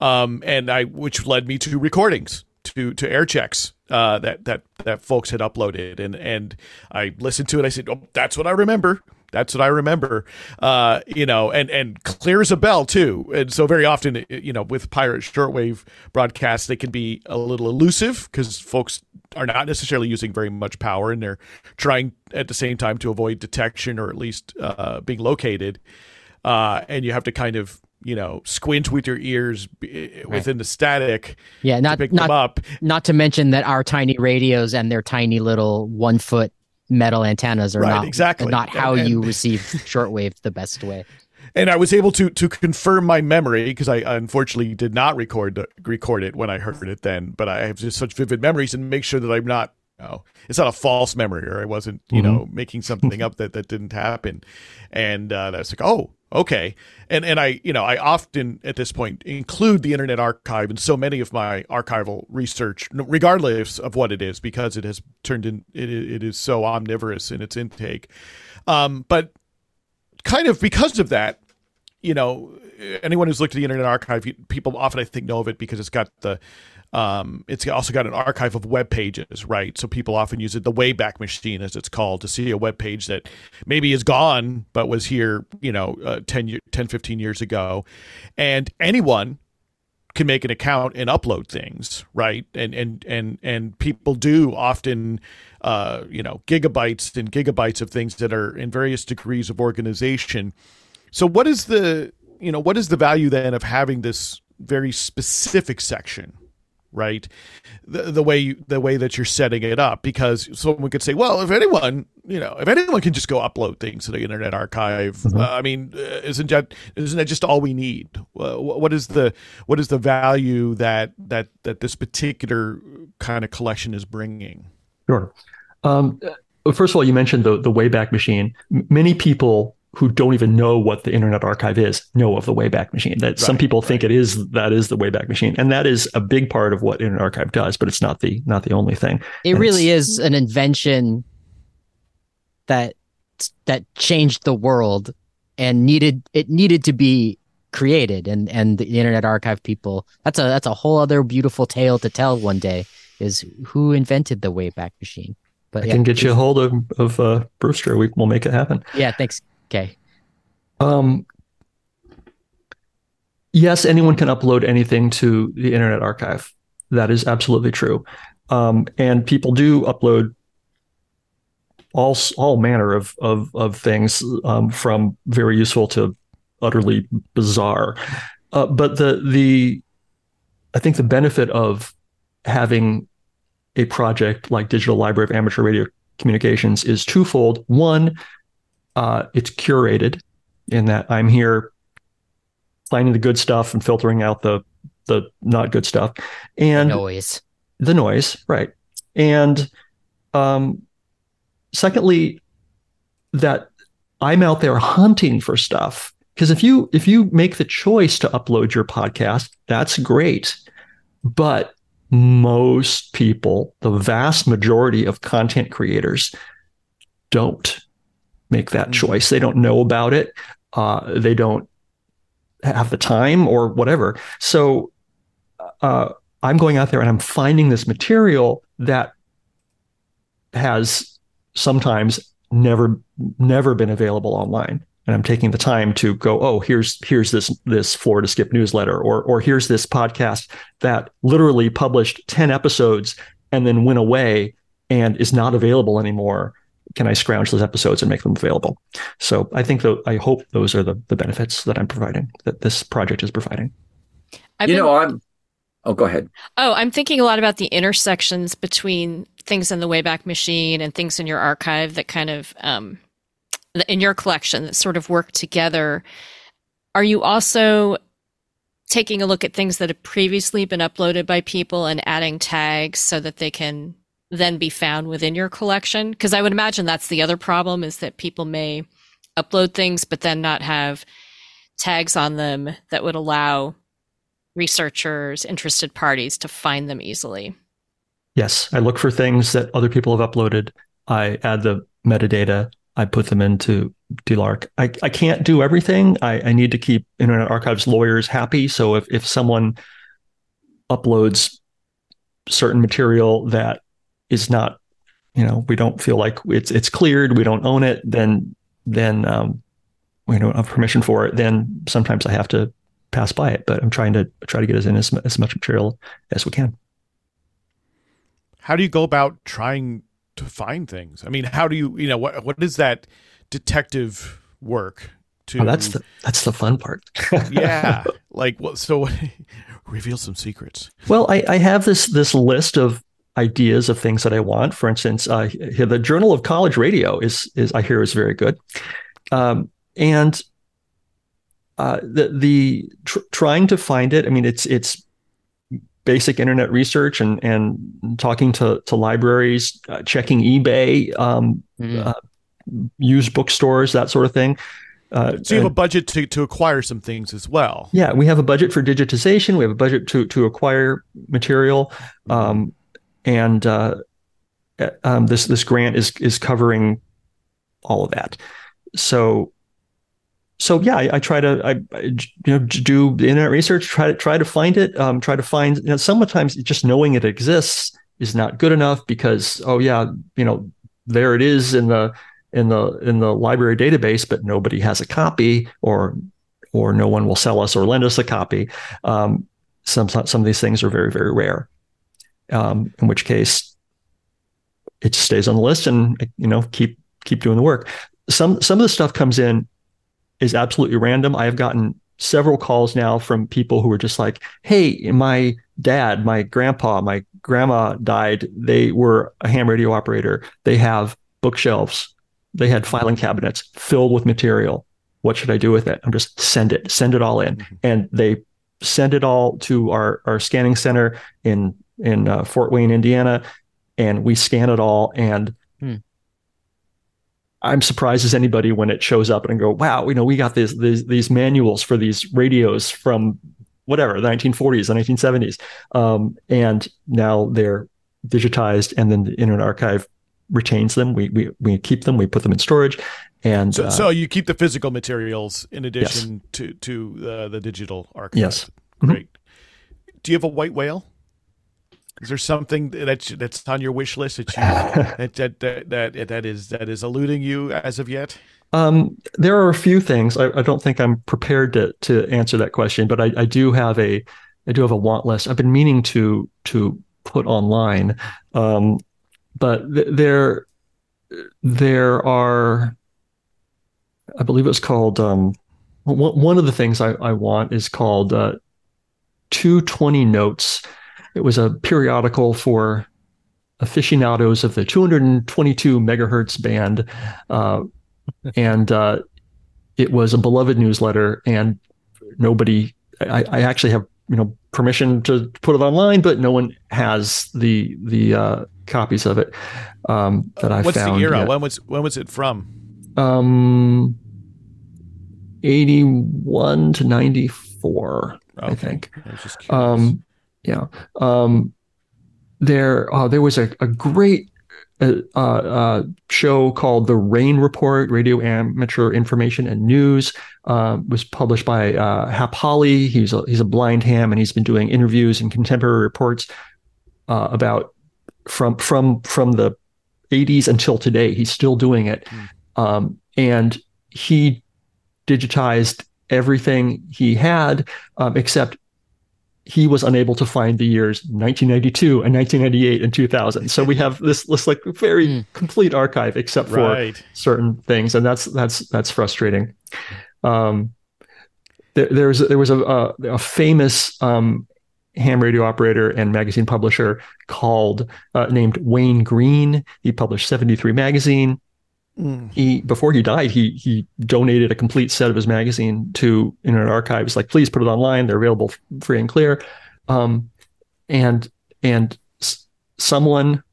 um, and I which led me to recordings to to air checks uh, that that that folks had uploaded, and and I listened to it. I said, "Oh, that's what I remember." That's what I remember, uh, you know, and and clear as a bell too. And so very often, you know, with pirate shortwave broadcasts, they can be a little elusive because folks are not necessarily using very much power, and they're trying at the same time to avoid detection or at least uh, being located. Uh, and you have to kind of you know squint with your ears right. within the static yeah not pick not up not to mention that our tiny radios and their tiny little one foot metal antennas are right, not exactly. not how and, you receive shortwave the best way. And I was able to to confirm my memory because I unfortunately did not record record it when I heard it then, but I have just such vivid memories and make sure that I'm not you know, it's not a false memory or I wasn't you mm-hmm. know making something up that that didn't happen, and uh, that's like oh okay. And and i you know i often at this point include the internet archive in so many of my archival research regardless of what it is because it has turned in it, it is so omnivorous in its intake. Um, but kind of because of that you know anyone who's looked at the internet archive people often i think know of it because it's got the um, it's also got an archive of web pages, right? So people often use it, the Wayback Machine, as it's called, to see a web page that maybe is gone, but was here, you know, uh, 10, 10, 15 years ago. And anyone can make an account and upload things, right? And and and and people do often, uh, you know, gigabytes and gigabytes of things that are in various degrees of organization. So, what is the you know what is the value then of having this very specific section right? The, the way you, the way that you're setting it up because someone could say well if anyone you know if anyone can just go upload things to the internet archive mm-hmm. uh, i mean uh, isn't that isn't that just all we need? Uh, what is the what is the value that that that this particular kind of collection is bringing? Sure. Um, uh, first of all you mentioned the the wayback machine. Many people who don't even know what the Internet Archive is know of the Wayback Machine. That right, some people right. think it is that is the Wayback Machine, and that is a big part of what Internet Archive does, but it's not the not the only thing. It and really is an invention that that changed the world and needed it needed to be created and and the internet archive people that's a that's a whole other beautiful tale to tell one day is who invented the wayback machine but I yeah, can get you a hold of of uh, Brewster. We will make it happen. Yeah, thanks. Okay. Um, yes, anyone can upload anything to the Internet Archive. That is absolutely true. Um, and people do upload all all manner of of, of things um, from very useful to utterly bizarre. Uh, but the the I think the benefit of having a project like Digital Library of Amateur Radio Communications is twofold. One, uh, it's curated in that I'm here finding the good stuff and filtering out the the not good stuff. And the noise. The noise right. And um secondly that i'm out there hunting for stuff. Because if you if you make the choice to upload your podcast that's great. But most people the vast majority of content creators don't make that mm-hmm. choice. They don't know about it. Uh, they don't have the time or whatever. So uh, I'm going out there and I'm finding this material that has sometimes never never been available online and i'm taking the time to go oh here's here's this this florida skip newsletter or or here's this podcast that literally published 10 episodes and then went away and is not available anymore can I scrounge those episodes and make them available? So I think though I hope those are the the benefits that I'm providing that this project is providing. I've you been, know, I'm. Oh, go ahead. Oh, I'm thinking a lot about the intersections between things in the Wayback Machine and things in your archive that kind of um, in your collection that sort of work together. Are you also taking a look at things that have previously been uploaded by people and adding tags so that they can then be found within your collection? Because I would imagine that's the other problem is that people may upload things, but then not have tags on them that would allow researchers, interested parties to find them easily. Yes, I look for things that other people have uploaded. I add the metadata. I put them into DLARC. I, I can't do everything. I, I need to keep Internet Archives lawyers happy. So if, if someone uploads certain material that is not, you know, we don't feel like it's it's cleared, we don't own it, then then um, we don't have permission for it, then sometimes I have to pass by it. But I'm trying to try to get us in as, as much material as we can. How do you go about trying to find things? I mean, how do you, you know, what what is that detective work? To, oh, that's the that's the fun part. yeah, like what? So, reveal some secrets. Well, I, I have this this list of ideas of things that I want. For instance, uh, the Journal of College Radio is is I hear is very good, um, and uh, the the tr- trying to find it. I mean, it's it's basic internet research and and talking to to libraries, uh, checking eBay, um, mm. used bookstores, that sort of thing. Uh, so you have a budget to, to acquire some things as well. Yeah, we have a budget for digitization. We have a budget to to acquire material, um, and uh, um, this this grant is is covering all of that. So so yeah, I, I try to I, I, you know do internet research, try to try to find it, um, try to find. You know, sometimes just knowing it exists is not good enough because oh yeah, you know there it is in the in the in the library database, but nobody has a copy or or no one will sell us or lend us a copy. Um, some some of these things are very very rare. Um, in which case, it stays on the list and you know keep keep doing the work. Some some of the stuff comes in is absolutely random. I have gotten several calls now from people who are just like, "Hey, my dad, my grandpa, my grandma died. They were a ham radio operator. They have bookshelves. They had filing cabinets filled with material. What should I do with it? I'm just send it, send it all in." Mm-hmm. And they send it all to our our scanning center in in uh, Fort Wayne, Indiana, and we scan it all and hmm. I'm surprised as anybody when it shows up and go, wow, you know, we got these these, these manuals for these radios from whatever the 1940s, the 1970s, um, and now they're digitized, and then the Internet Archive retains them. We we we keep them, we put them in storage, and so, uh, so you keep the physical materials in addition yes. to to uh, the digital archive. Yes, great. Mm-hmm. Do you have a white whale? Is there something that that's on your wish list that you, that, that, that that that is that is eluding you as of yet? Um, there are a few things. I, I, don't think I'm prepared to to answer that question, but I, I, do have a I do have a want list. I've been meaning to to put online, um, but th- there there are I believe it's called um, one of the things I, I want is called uh, 220 notes it was a periodical for aficionados of the 222 megahertz band, uh, and uh, it was a beloved newsletter. And nobody, I, I, actually have you know permission to put it online, but no one has the the uh, copies of it um, that I What's found. What's the era? Yet. When was when was it from? Um, 81 to 94, okay. I think. I um, yeah. Um, there, uh, there was a, a great uh, uh, show called The Rain Report, Radio Amateur Information and News. Uh, was published by uh, Hap Holly. He's a, he's a blind ham, and he's been doing interviews and contemporary reports uh, about from from from the 80s until today. He's still doing it, mm. um, and he digitized everything he had, um, except he was unable to find the years 1992 and 1998 and 2000. So we have this this like very mm. complete archive except for right. certain things, and that's that's that's frustrating. Um, there, there was there was a a, a famous um, ham radio operator and magazine publisher called uh, named Wayne Green. He published 73 magazine. Mm. He before he died, he he donated a complete set of his magazine to Internet Archives. Like, please put it online; they're available free and clear. Um, and and s- someone,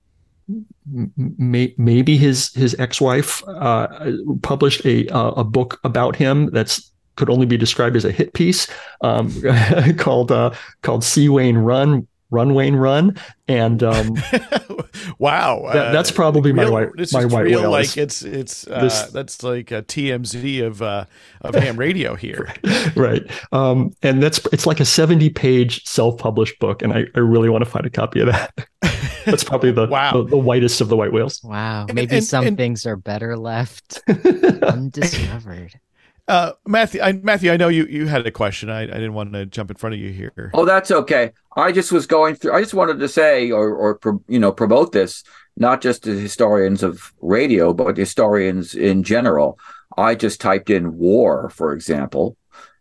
may, maybe his his ex wife, uh, published a uh, a book about him that's could only be described as a hit piece um, called uh, called See Wayne Run Run Wayne Run, and um, wow, that, that's probably real, my white this my is white real, whale. Like it's it's uh, this, that's like a TMZ of uh, of ham radio here, right? Um, and that's it's like a seventy page self published book, and I, I really want to find a copy of that. that's probably the, wow. the, the whitest of the white whales. Wow, maybe and, and, some and, things are better left undiscovered. Uh, Matthew, I, Matthew, I know you, you had a question. I, I didn't want to jump in front of you here. Oh, that's okay. I just was going through. I just wanted to say, or, or you know, promote this not just to historians of radio, but historians in general. I just typed in war, for example,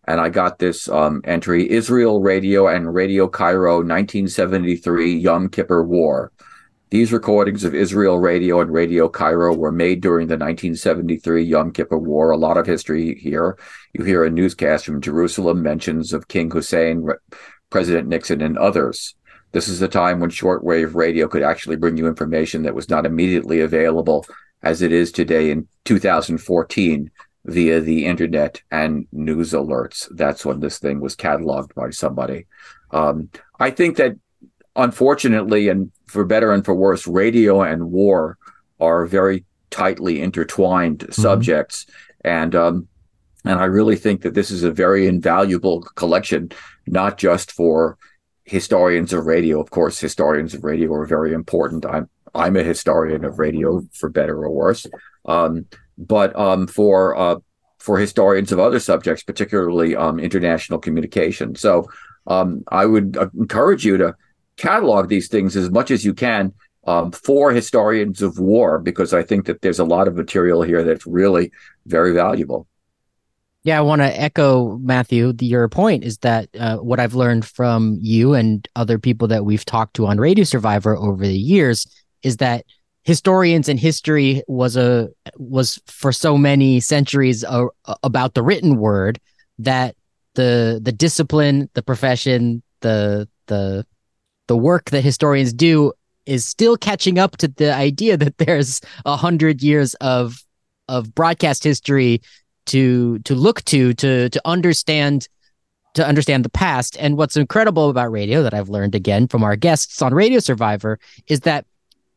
and I got this um, entry: Israel Radio and Radio Cairo, 1973 Yom Kippur War. These recordings of Israel Radio and Radio Cairo were made during the 1973 Yom Kippur War. A lot of history here. You hear a newscast from Jerusalem, mentions of King Hussein, President Nixon, and others. This is a time when shortwave radio could actually bring you information that was not immediately available as it is today in 2014 via the internet and news alerts. That's when this thing was cataloged by somebody. Um, I think that unfortunately, and for better and for worse, radio and war are very tightly intertwined mm-hmm. subjects. And um, and I really think that this is a very invaluable collection, not just for historians of radio. Of course, historians of radio are very important. I'm I'm a historian of radio, for better or worse. Um, but um, for uh, for historians of other subjects, particularly um, international communication. So um, I would uh, encourage you to catalog these things as much as you can um, for historians of war, because I think that there's a lot of material here that's really very valuable. Yeah, I want to echo Matthew. The, your point is that uh, what I've learned from you and other people that we've talked to on Radio Survivor over the years is that historians and history was a was for so many centuries a, a, about the written word that the the discipline, the profession, the the the work that historians do is still catching up to the idea that there's a hundred years of of broadcast history to to look to to to understand to understand the past. And what's incredible about radio that I've learned again from our guests on Radio Survivor is that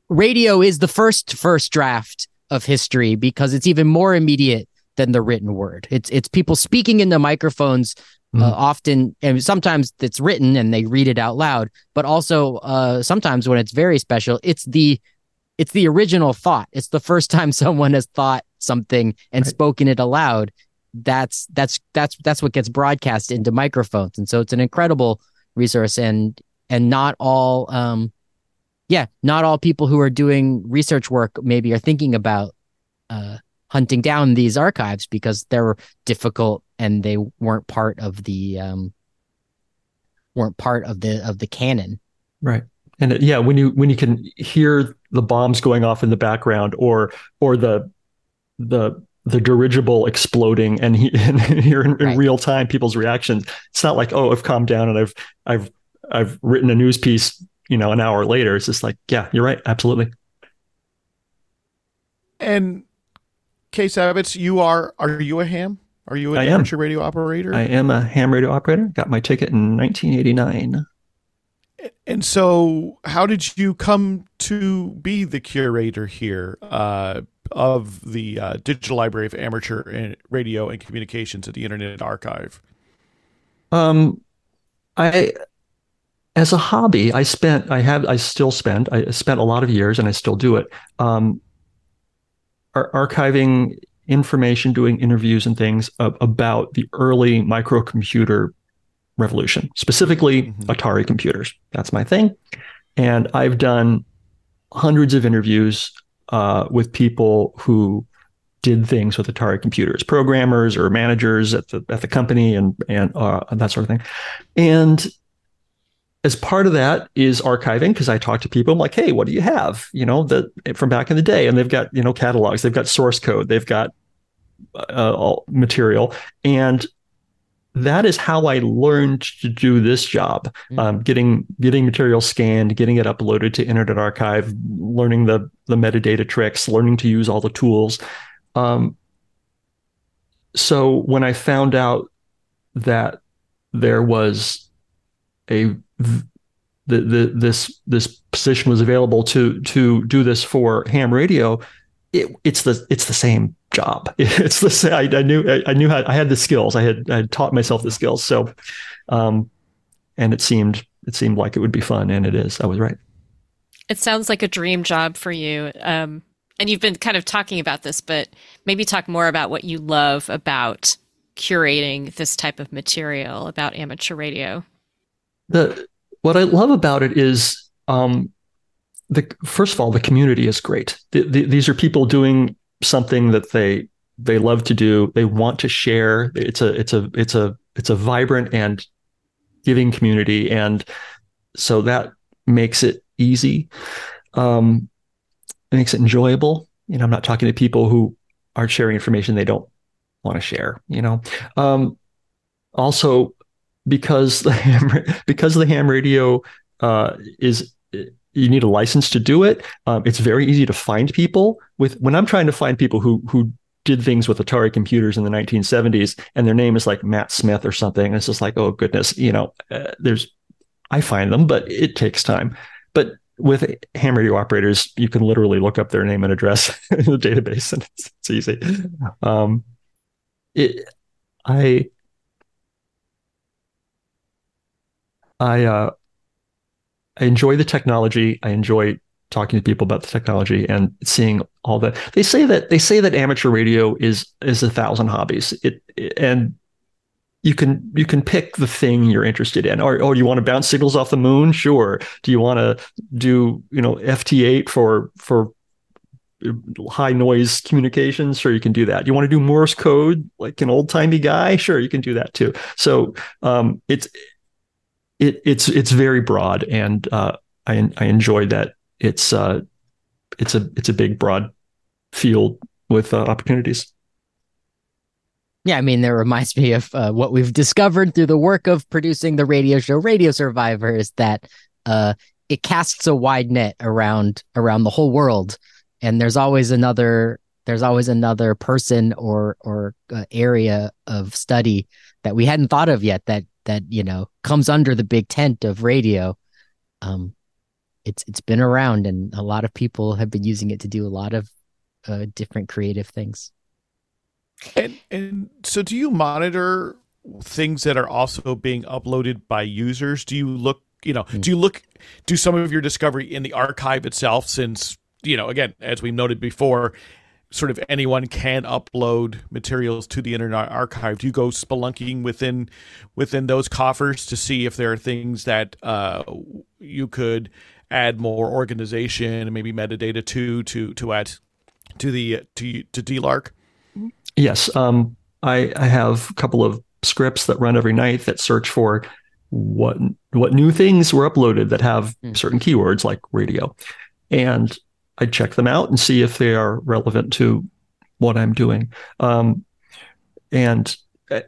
radio is the first first draft of history because it's even more immediate than the written word. It's it's people speaking into microphones mm. uh, often, and sometimes it's written and they read it out loud. But also uh, sometimes when it's very special, it's the it's the original thought. It's the first time someone has thought something and right. spoken it aloud. That's that's that's that's what gets broadcast into microphones, and so it's an incredible resource. And and not all um, yeah, not all people who are doing research work maybe are thinking about uh, hunting down these archives because they're difficult and they weren't part of the um, weren't part of the of the canon. Right. And it, yeah, when you when you can hear the bombs going off in the background or or the the the dirigible exploding and, he, and hear in, in right. real time people's reactions, it's not like oh I've calmed down and I've I've I've written a news piece you know, an hour later, it's just like, yeah, you're right. Absolutely. And Kay Savetz, you are, are you a ham? Are you an I amateur am. radio operator? I am a ham radio operator. Got my ticket in 1989. And so, how did you come to be the curator here uh, of the uh, Digital Library of Amateur Radio and Communications at the Internet Archive? Um, I as a hobby, I spent, I have, I still spend, I spent a lot of years, and I still do it, um, ar- archiving information, doing interviews and things about the early microcomputer revolution, specifically mm-hmm. Atari computers. That's my thing, and I've done hundreds of interviews uh, with people who did things with Atari computers, programmers or managers at the at the company, and and uh, that sort of thing, and as part of that is archiving because I talk to people. I'm like, hey, what do you have? You know, that from back in the day, and they've got you know catalogs, they've got source code, they've got uh, material, and that is how I learned to do this job. Mm-hmm. Um, getting getting material scanned, getting it uploaded to Internet Archive, learning the the metadata tricks, learning to use all the tools. Um, so when I found out that there was a the, the this this position was available to to do this for ham radio, it, it's the it's the same job. It's the same. I, I knew I, I, knew how I had the skills. I had I had taught myself the skills. So, um, and it seemed it seemed like it would be fun, and it is. I was right. It sounds like a dream job for you. Um, and you've been kind of talking about this, but maybe talk more about what you love about curating this type of material about amateur radio the what I love about it is um, the first of all the community is great. The, the, these are people doing something that they they love to do. They want to share. It's a it's a it's a it's a vibrant and giving community, and so that makes it easy. Um, it makes it enjoyable. You know, I'm not talking to people who aren't sharing information they don't want to share. You know, um, also because the ham because the ham radio uh, is you need a license to do it. Um, it's very easy to find people with when I'm trying to find people who who did things with Atari computers in the 1970s, and their name is like Matt Smith or something. And it's just like, oh goodness, you know, uh, there's, I find them, but it takes time. But with ham radio operators, you can literally look up their name and address in the database, and it's, it's easy. Um, it, I, I, uh, I enjoy the technology. I enjoy talking to people about the technology and seeing all that. They say that they say that amateur radio is is a thousand hobbies. It, it and you can you can pick the thing you're interested in. Or oh, you want to bounce signals off the moon? Sure. Do you want to do you know FT8 for for high noise communications? Sure, you can do that. You want to do Morse code like an old timey guy? Sure, you can do that too. So um, it's it it's it's very broad, and uh, I I enjoyed that. It's uh, it's a it's a big broad field with uh, opportunities. Yeah, I mean, that reminds me of uh, what we've discovered through the work of producing the radio show Radio Survivor is that uh, it casts a wide net around around the whole world, and there's always another there's always another person or or uh, area of study that we hadn't thought of yet that that you know comes under the big tent of radio. Um, it's it's been around, and a lot of people have been using it to do a lot of uh, different creative things. And and so do you monitor things that are also being uploaded by users? Do you look, you know, mm. do you look do some of your discovery in the archive itself since, you know, again, as we noted before, sort of anyone can upload materials to the internet archive. Do you go spelunking within within those coffers to see if there are things that uh, you could add more organization and maybe metadata to to to add to the to to DLARC? Yes, um, I, I have a couple of scripts that run every night that search for what what new things were uploaded that have mm. certain keywords like radio, and I check them out and see if they are relevant to what I'm doing. Um, and uh,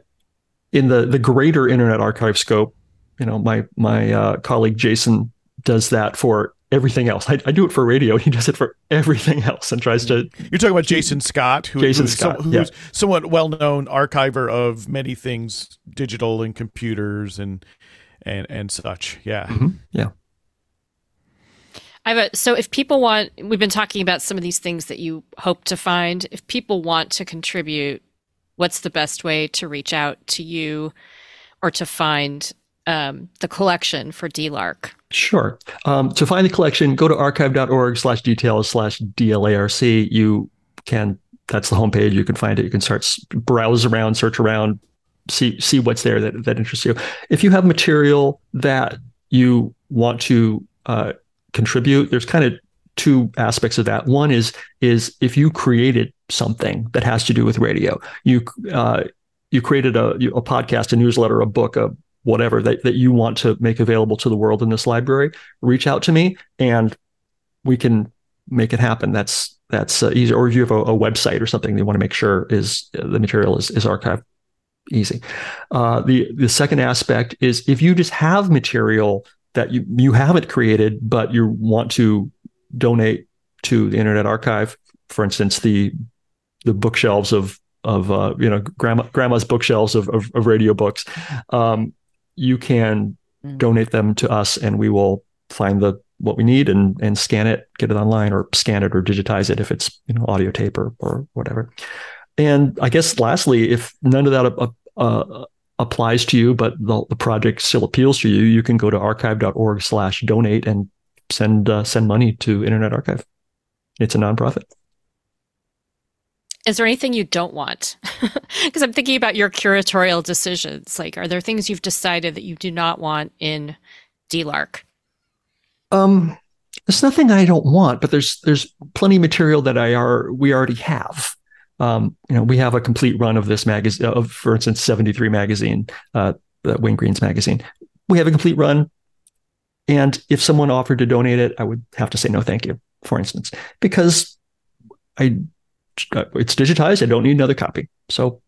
in the the greater Internet Archive scope, you know, my my uh, colleague Jason does that for everything else. I, I, do it for radio. He does it for everything else and tries to. You're talking about Jason Scott, who, Jason who's, Scott, some, who's yeah. somewhat well known archiver of many things digital and computers and and and such. Yeah, mm-hmm. yeah. I have a, so if people want, we've been talking about some of these things that you hope to find. If people want to contribute, what's the best way to reach out to you or to find um, the collection for DLARC? Sure. Um, to find the collection, go to archive.org slash details slash DLARC. You can, that's the homepage. You can find it. You can start browse around, search around, see, see what's there that, that interests you. If you have material that you want to uh, contribute, there's kind of two aspects of that. One is, is if you created something that has to do with radio, you, uh, you created a, a podcast, a newsletter, a book, a whatever that, that you want to make available to the world in this library, reach out to me and we can make it happen. That's that's uh, easy. Or if you have a, a, website or something you want to make sure is uh, the material is, is archived, easy. Uh, the the second aspect is if you just have material that you you haven't created but you want to donate to the Internet Archive, for instance, the the bookshelves of of uh, you know grandma grandma's bookshelves of of, of radio books. Um, you can mm. donate them to us and we will find the what we need and and scan it, get it online or scan it or digitize it if it's you know audio tape or or whatever. And I guess lastly, if none of that uh, uh, applies to you, but the, the project still appeals to you, you can go to archive.org slash donate and send uh, send money to Internet Archive. It's a nonprofit. Is there anything you don't want? Because I'm thinking about your curatorial decisions. Like, are there things you've decided that you do not want in DLARC? Um, there's nothing I don't want, but there's there's plenty of material that I are we already have. Um, you know, we have a complete run of this magazine, of for instance, 73 magazine, uh, Wayne Green's magazine. We have a complete run, and if someone offered to donate it, I would have to say no, thank you. For instance, because I it's digitized. I don't need another copy. So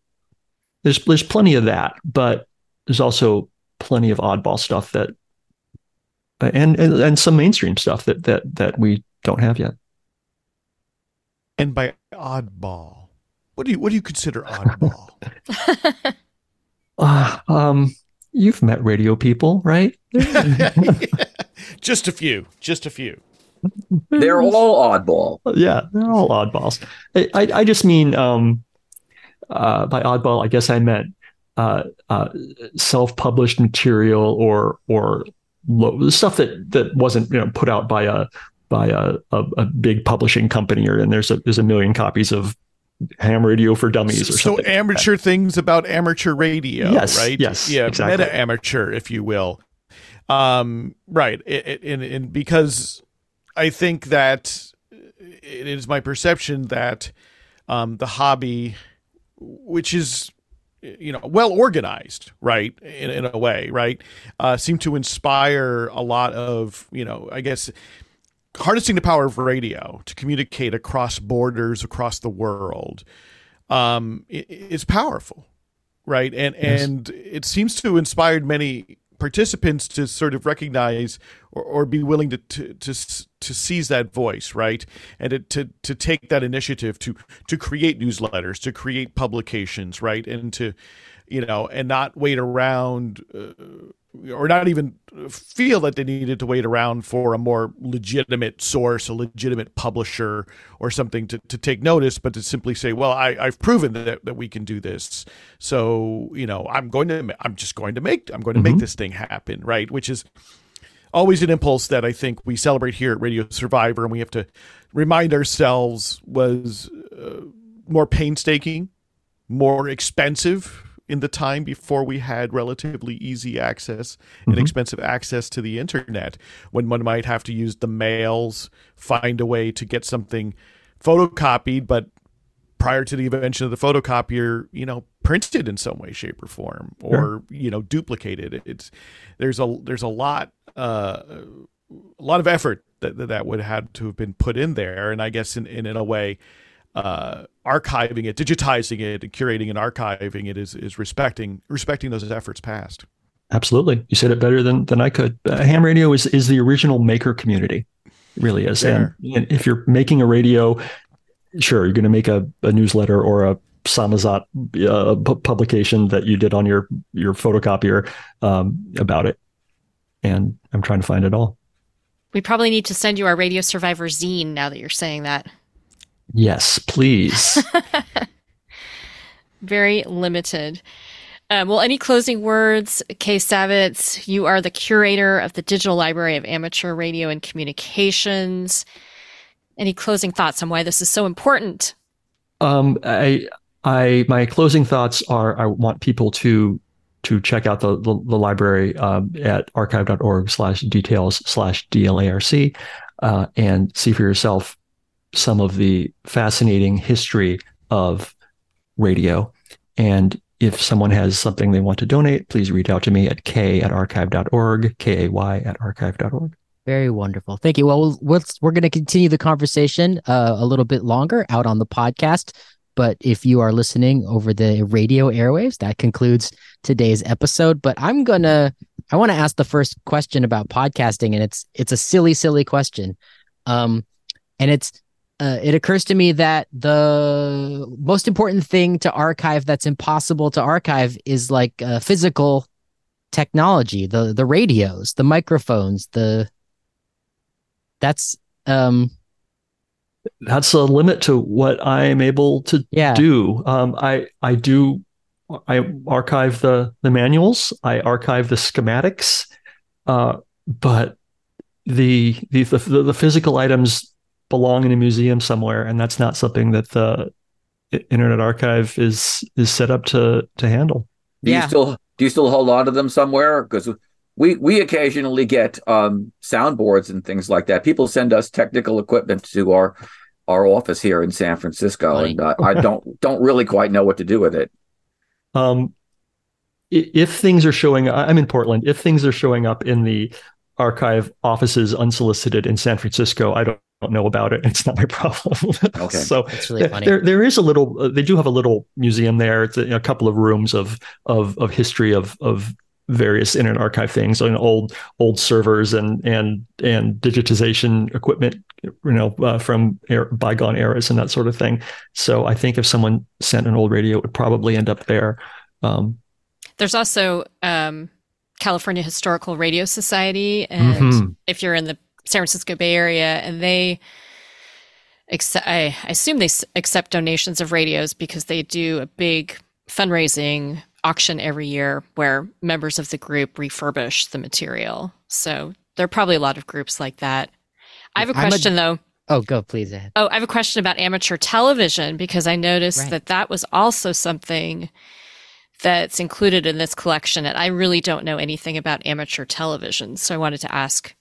there's there's plenty of that, but there's also plenty of oddball stuff that and and, and some mainstream stuff that that that we don't have yet. And by oddball, what do you what do you consider oddball? uh, um, you've met radio people, right? just a few, just a few. They're all oddball. Yeah, they're all oddballs. I, I, I just mean um, uh, by oddball, I guess I meant uh, uh, self-published material or or lo- stuff that that wasn't you know put out by a by a, a, a big publishing company or and there's a there's a million copies of ham radio for dummies or so something. amateur like things about amateur radio, Yes, right? yes, yeah, exactly. meta amateur, if you will. Um, right, it, it, and, and because I think that it is my perception that um, the hobby, which is you know well organized right in, in a way right uh seem to inspire a lot of you know i guess harnessing the power of radio to communicate across borders across the world um is powerful right? And Yes. and it seems to inspire many participants to sort of recognize or, or be willing to, to to to seize that voice right? And to, to to take that initiative to to create newsletters to create publications right? And to you know and not wait around uh, or not even feel that they needed to wait around for a more legitimate source, a legitimate publisher, or something to, to take notice, but to simply say, "Well, I, I've proven that, that we can do this, so you know, I'm going to, I'm just going to make, I'm going to make Mhm. this thing happen," right? Which is always an impulse that I think we celebrate here at Radio Survivor, and we have to remind ourselves was uh, more painstaking, more expensive in the time before we had relatively easy access and Mhm. expensive access to the internet when one might have to use the mails find a way to get something photocopied but prior to the invention of the photocopier you know printed in some way shape or form or Sure. you know duplicated it's there's a there's a lot uh a lot of effort that that that would have had to have been put in there and i guess in in, in a way uh, archiving it, digitizing it, and curating and archiving it is is respecting respecting those efforts past. Absolutely, you said it better than than I could. Uh, ham radio is is the original maker community, it really is. And, and if you're making a radio, sure, you're going to make a, a newsletter or a Samizdat uh, pu- publication that you did on your your photocopier um, about it. And I'm trying to find it all. We probably need to send you our Radio Survivor zine now that you're saying that. Yes, please. Very limited. Um, well, any closing words, Kay Savetz? You are the curator of the Digital Library of Amateur Radio and Communications. Any closing thoughts on why this is so important? Um, I, I, my closing thoughts are: I want people to to check out the the, the library um, at archive.org/details/dlarc uh, and see for yourself some of the fascinating history of radio. And if someone has something they want to donate, please reach out to me at k at archive.org, k a y at archive.org. Very wonderful. Thank you. Well, let's, we're going to continue the conversation uh, a little bit longer out on the podcast. But if you are listening over the radio airwaves, that concludes today's episode. But I'm gonna, I want to ask the first question about podcasting, and it's it's a silly, silly question. Um, and it's uh, it occurs to me that the most important thing to archive that's impossible to archive is like uh, physical technology, the the radios, the microphones, the that's um That's a limit to what I am able to yeah do. Um, I I do I archive the the manuals. I archive the schematics, uh, but the, the the the physical items belong in a museum somewhere, and that's not something that the Internet Archive is is set up to to handle. Do Yeah. you still do you still hold on to them somewhere? Because we we occasionally get um, soundboards and things like that. People send us technical equipment to our our office here in San Francisco, Funny. and uh, I don't don't really quite know what to do with it. Um, if things are showing, I- I'm in Portland. If things are showing up in the archive offices unsolicited in San Francisco, I don't, don't know about it. It's not my problem. Okay. so really there, funny. there there is a little. Uh, they do have a little museum there. It's a, a couple of rooms of of of history of of various internet archive things on old old servers and and and digitization equipment you know uh, from er- bygone eras and that sort of thing so i think if someone sent an old radio it would probably end up there um, there's also um, california historical radio society and mm-hmm. if you're in the san francisco bay area and they accept, I, assume they accept donations of radios because they do a big fundraising auction every year where members of the group refurbish the material. So there are probably a lot of groups like that. I have a question a, though. Oh, go please. Ahead. Oh, I have a question about amateur television because I noticed right. that that was also something that's included in this collection. And I really don't know anything about amateur television. So I wanted to ask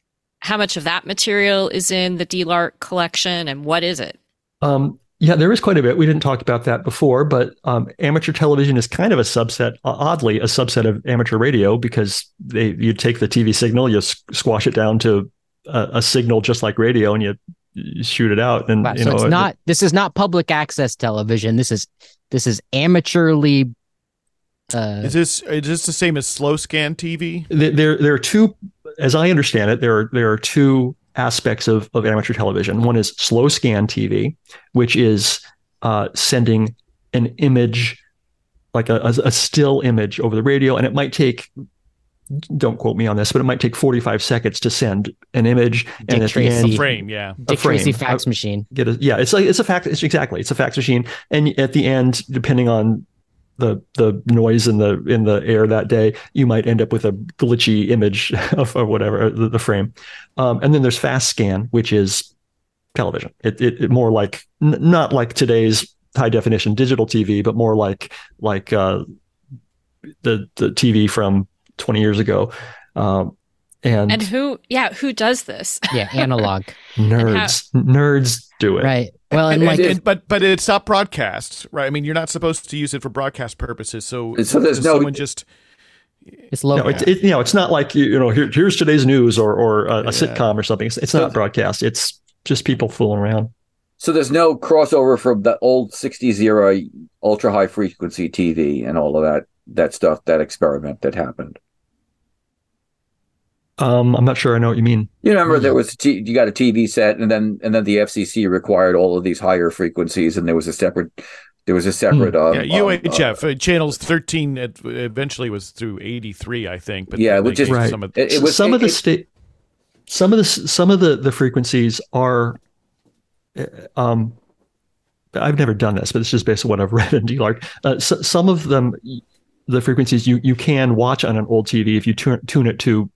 how much of that material is in the DLARC collection and what is it? Um, yeah, there is quite a bit. We didn't talk about that before, but um, amateur television is kind of a subset, oddly, a subset of amateur radio because they you take the TV signal, you squash it down to a, a signal just like radio, and you, you shoot it out. And wow, you so know, it's not. This is not public access television. This is this is amateurly. Uh, is this is this the same as slow scan TV? There there are two, as I understand it, there are there are two aspects of, of amateur television. One is slow scan TV, which is uh, sending an image, like a, a, a, still image over the radio, and it might take. Don't quote me on this, but it might take 45 seconds to send an image, Dick and at Tracy. the end, a frame, yeah, Dick a frame, Tracy fax machine. Get a, yeah, it's like it's a fax. It's exactly it's a fax machine, and at the end, depending on the the noise in the in the air that day, you might end up with a glitchy image of or whatever the, the frame. Um, and then there's fast scan, which is television. It, it, it more like n- not like today's high definition digital TV, but more like like uh, the the TV from 20 years ago. Um, and and who yeah who does this? Yeah, analog nerds nerds do it right. Well, and, and like, and, but but it's not broadcast, right? I mean, you're not supposed to use it for broadcast purposes. So so there's no someone just it's local. No, it, it, you know, it's not like you know. Here, here's today's news or or a, a yeah. sitcom or something. It's, it's not broadcast. It's just people fooling around. So there's no crossover from the old '60s era ultra high frequency TV and all of that that stuff, that experiment that happened. Um, I'm not sure I know what you mean. You remember there was t- you got a TV set, and then and then the FCC required all of these higher frequencies, and there was a separate there was a separate. Mm. Uh, yeah, UHF uh, uh, channels thirteen. eventually was through eighty three, I think. But yeah, which is right. Some of, it, it was, some it, of the state, some of the some of the the frequencies are, uh, um, I've never done this, but it's just based on what I've read in DLARC. Uh, so, some of them, the frequencies you you can watch on an old TV if you tune tune it to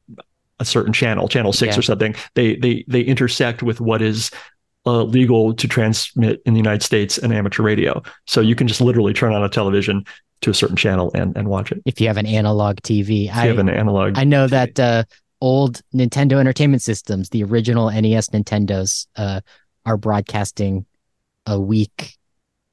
a certain channel, channel six yeah. or something. They they they intersect with what is uh, legal to transmit in the United States and amateur radio. So you can just literally turn on a television to a certain channel and, and watch it. If you have an analog TV, if I have an analog. I know TV. that uh, old Nintendo Entertainment Systems, the original NES Nintendos, uh, are broadcasting a weak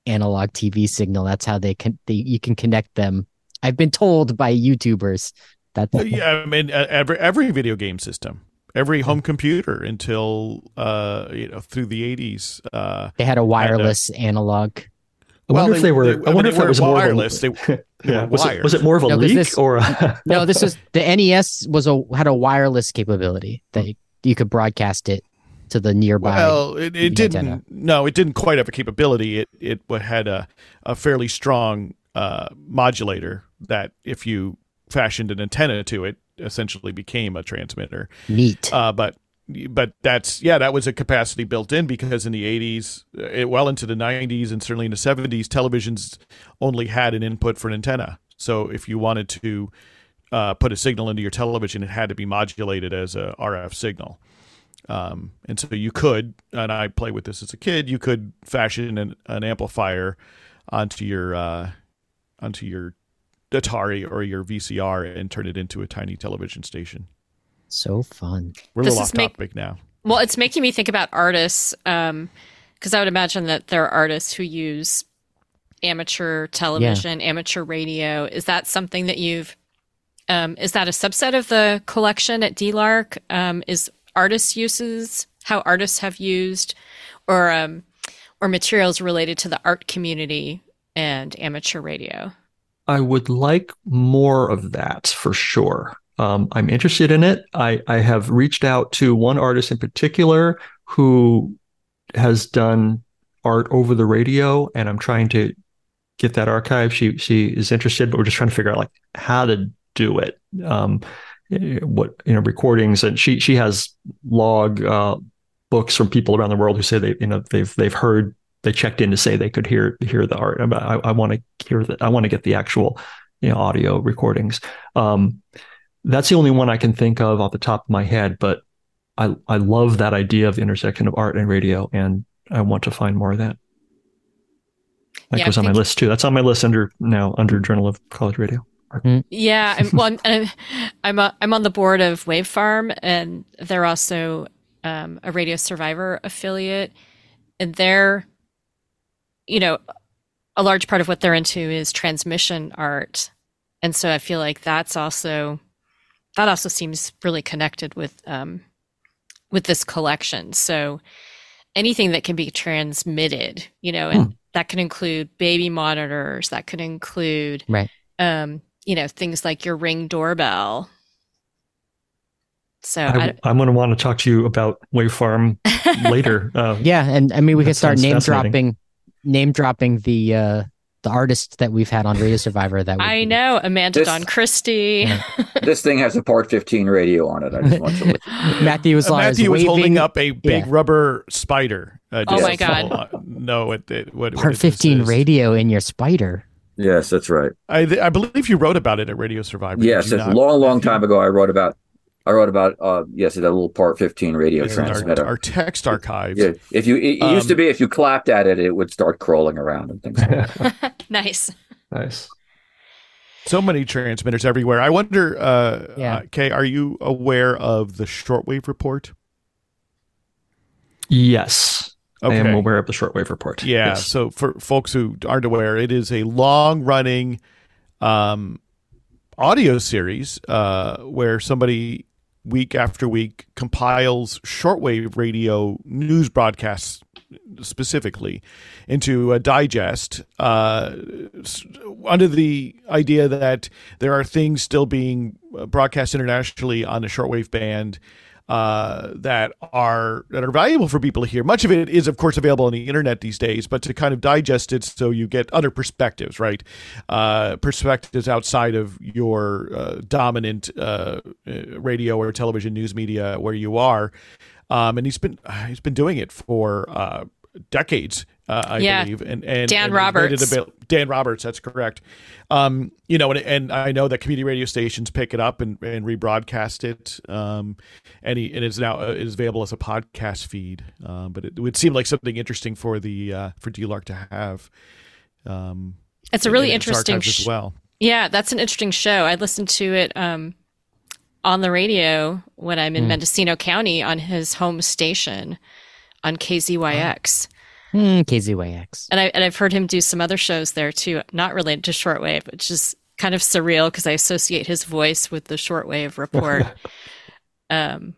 analog TV signal. That's how they can they, you can connect them. I've been told by YouTubers that. yeah, I mean every every video game system every home computer until uh, you know through the 80s. Uh, they had a wireless had a, analog. I wonder well, if they, were. They, I wonder if that was wireless. More of a, they, yeah. was, it, was it more of a no, leak this, or? A no, this was the NES was a had a wireless capability that you, you could broadcast it to the nearby. Well, it, it didn't. No, it didn't quite have a capability. It it had a a fairly strong uh, modulator that if you fashioned an antenna to it, essentially became a transmitter. Neat. Uh, but but that's yeah, that was a capacity built in because in the 80s, uh, it, well into the 90s, and certainly in the 70s, televisions only had an input for an antenna. So if you wanted to uh, put a signal into your television, it had to be modulated as a RF signal. Um, and so you could, and I played with this as a kid, you could fashion an, an amplifier onto your uh, onto your Atari or your VCR and turn it into a tiny television station. So fun. We're a little off make, topic now. Well, it's making me think about artists because um, I would imagine that there are artists who use amateur television, yeah. amateur radio. Is that something that you've? Um, is that a subset of the collection at DLARC? Um, is artists' uses how artists have used, or um, or materials related to the art community and amateur radio? I would like more of that for sure. Um, I'm interested in it. I, I have reached out to one artist in particular who has done art over the radio, and I'm trying to get that archive. She she is interested, but we're just trying to figure out like how to do it. Um, what you know recordings, and she she has log uh, books from people around the world who say they you know they've they've heard they checked in to say they could hear hear the art. I, I want to hear that. I want to get the actual you know audio recordings. Um, that's the only one I can think of off the top of my head. But I I love that idea of the intersection of art and radio, and I want to find more of that. That Yeah, goes on my list too. That's on my list under now under Journal of College Radio. Yeah, I'm, well, I'm I'm I'm, uh, I'm on the board of Wave Farm, and they're also um, a Radio Survivor affiliate, and they're, you know, a large part of what they're into is transmission art, and so I feel like that's also that also seems really connected with um, with this collection. So anything that can be transmitted, you know, and that can include baby monitors, that could include Right. um, you know, things like your ring doorbell. So I, I, I'm going to want to talk to you about Wave Farm later. Uh, Yeah, and I mean we That could start name dropping, name dropping the uh the artist that we've had on Radio Survivor. That would I be- know Amanda This- Dawn Christie. Yeah. this thing has a part 15 radio on it. I just want to let you know. Matthew was, Uh, Matthew was waving, holding up a big yeah. rubber spider. Uh, Oh my God. No, uh, know what, it- what, what part it fifteen is. radio in your spider. Yes, that's right. I, th- I believe you wrote about it at Radio Survivor. Yes, it's a long, long time ago. I wrote about, I wrote about, uh, yes, that little part 15 radio It's transmitter. our, our text archive. yeah, if you, it, it used Um, to be if you clapped at it, it would start crawling around and things. like that. nice. nice. So many transmitters everywhere. I wonder, uh, Yeah. uh, Kay, are you aware of the shortwave report? Yes, Okay. I am aware of the shortwave report. Yeah. Yes. So for folks who aren't aware, it is a long running um, audio series uh, where somebody week after week compiles shortwave radio news broadcasts specifically into a digest uh, under the idea that there are things still being uh, broadcast internationally on the shortwave band uh, that are that are valuable for people to hear. Much of it is, of course, available on the internet these days, but to kind of digest it so you get other perspectives, right? Uh, perspectives outside of your uh, dominant uh, uh, radio or television news media where you are. Um, and he's been he's been doing it for uh, decades, uh, I Yeah. believe. And and Dan and he's made it Roberts. Dan Roberts, that's correct. Um, you know, and, and I know that community radio stations pick it up and, and rebroadcast it. Um, and he, and it's now uh, is available as a podcast feed. Um, but it would seem like something interesting for the uh, for DLARC to have. Um, It's a really in interesting sh- as well. Yeah, that's an interesting show. I listened to it um, on the radio when I'm in Mendocino County on his home station on KZYX. Hmm, KZYX. And I and I've heard him do some other shows there too, not related to shortwave, which is kind of surreal because I associate his voice with the shortwave report. um,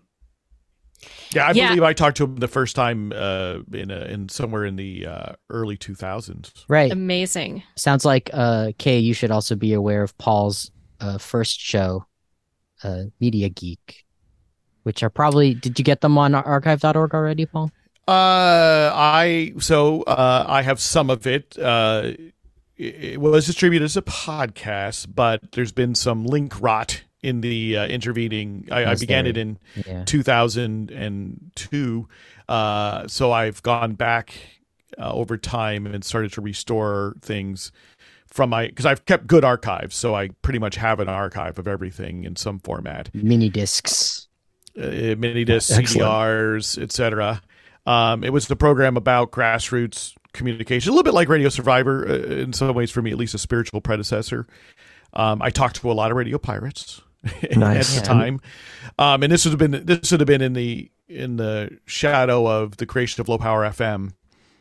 Yeah, I Yeah. believe I talked to him the first time uh, in a, in somewhere in the uh, early 2000s. Right. amazing. Sounds like uh Kay, you should also be aware of Paul's uh first show, uh Mediageek, which are probably did you get them on archive.org already, Paul? Uh, I so uh, I have some of it. Uh, it was distributed as a podcast, but there's been some link rot in the uh, intervening. I, I began there? it in Yeah. 2002, uh, so I've gone back uh, over time and started to restore things from my because I've kept good archives, so I pretty much have an archive of everything in some format Mini discs. uh, mini discs, Excellent. CDRs, etc. Um, it was the program about grassroots communication, a little bit like Radio Survivor uh, in some ways for me, at least a spiritual predecessor. Um, I talked to a lot of radio pirates Nice. at the time, um, and this would have been this would have been in the in the shadow of the creation of Low Power FM.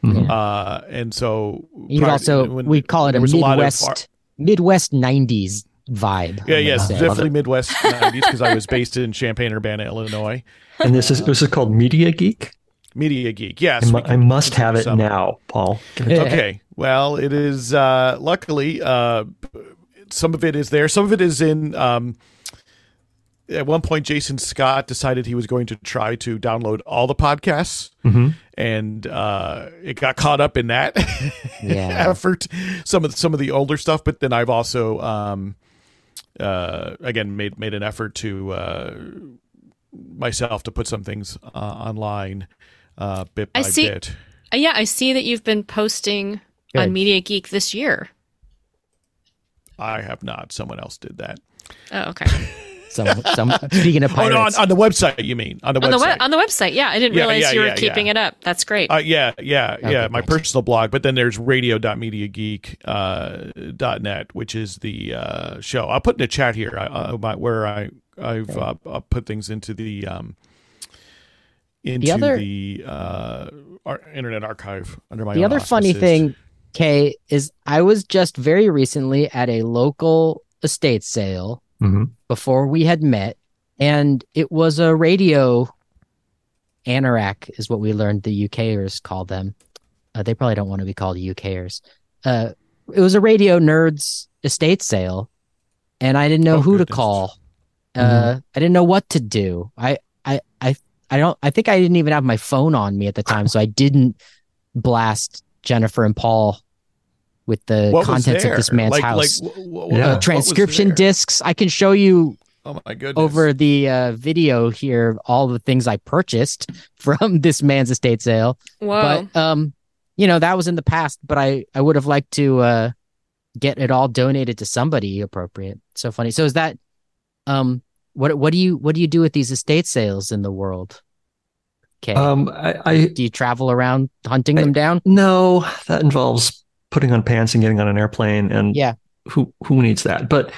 Mhm. Uh, and so You could prior- also when we call it a was lot of Midwest ar- Midwest nineties vibe. yeah, yes, say. definitely Midwest '90s because I was based in Champaign Urbana, Illinois. And this is this is called Mediageek. Mediageek, yes. I, mu- I must have it some- now, Paul. Okay well it is uh luckily uh some of it is there. Some of it is in. Um, at one point, Jason Scott decided he was going to try to download all the podcasts, Mhm. and uh, it got caught up in that Yeah. effort. Some of the, some of the older stuff, but then I've also um, uh, again made made an effort to uh, myself to put some things uh, online uh, bit by I see- bit. Uh, yeah, I see that you've been posting on Mediageek this year. I have not. Someone else did that. Oh, okay. Some, some, speaking of Oh, no, on, on the website, you mean? On the on the website. we- on the website, yeah, I didn't Yeah, realize yeah, you were yeah, keeping yeah. it up. That's great. Uh, yeah, yeah, Okay, yeah. My thanks. personal blog, but then there's radio.mediageek uh, dot net, which is the uh, show. I'll put in the chat here I, uh, about where I I've uh, put things into the um into the, other- uh, our Internet Archive under my. the own other funny thing, Kay, is I was just very recently at a local estate sale Mhm. before we had met, and it was a radio anorak, is what we learned the UKers call them. Uh, they probably don't want to be called UKers. Uh, it was a radio nerds estate sale, and I didn't know Oh, who to call. Uh, I didn't know what to do. I, I, I, I don't. I think I didn't even have my phone on me at the time, so I didn't blast Jennifer and Paul with the What contents of this man's like, house. Like, wh- wh- Yeah. what uh, transcription discs. I can show you Oh my goodness! over the uh, video here all the things I purchased from this man's estate sale. Whoa. But um, you know that was in the past. But I I would have liked to uh get it all donated to somebody appropriate. So funny. So is that um what what do you what do you do with these estate sales in the world? Okay. Um, I, I do you travel around hunting them down? no, that involves putting on pants and getting on an airplane, and Yeah. who who needs that? But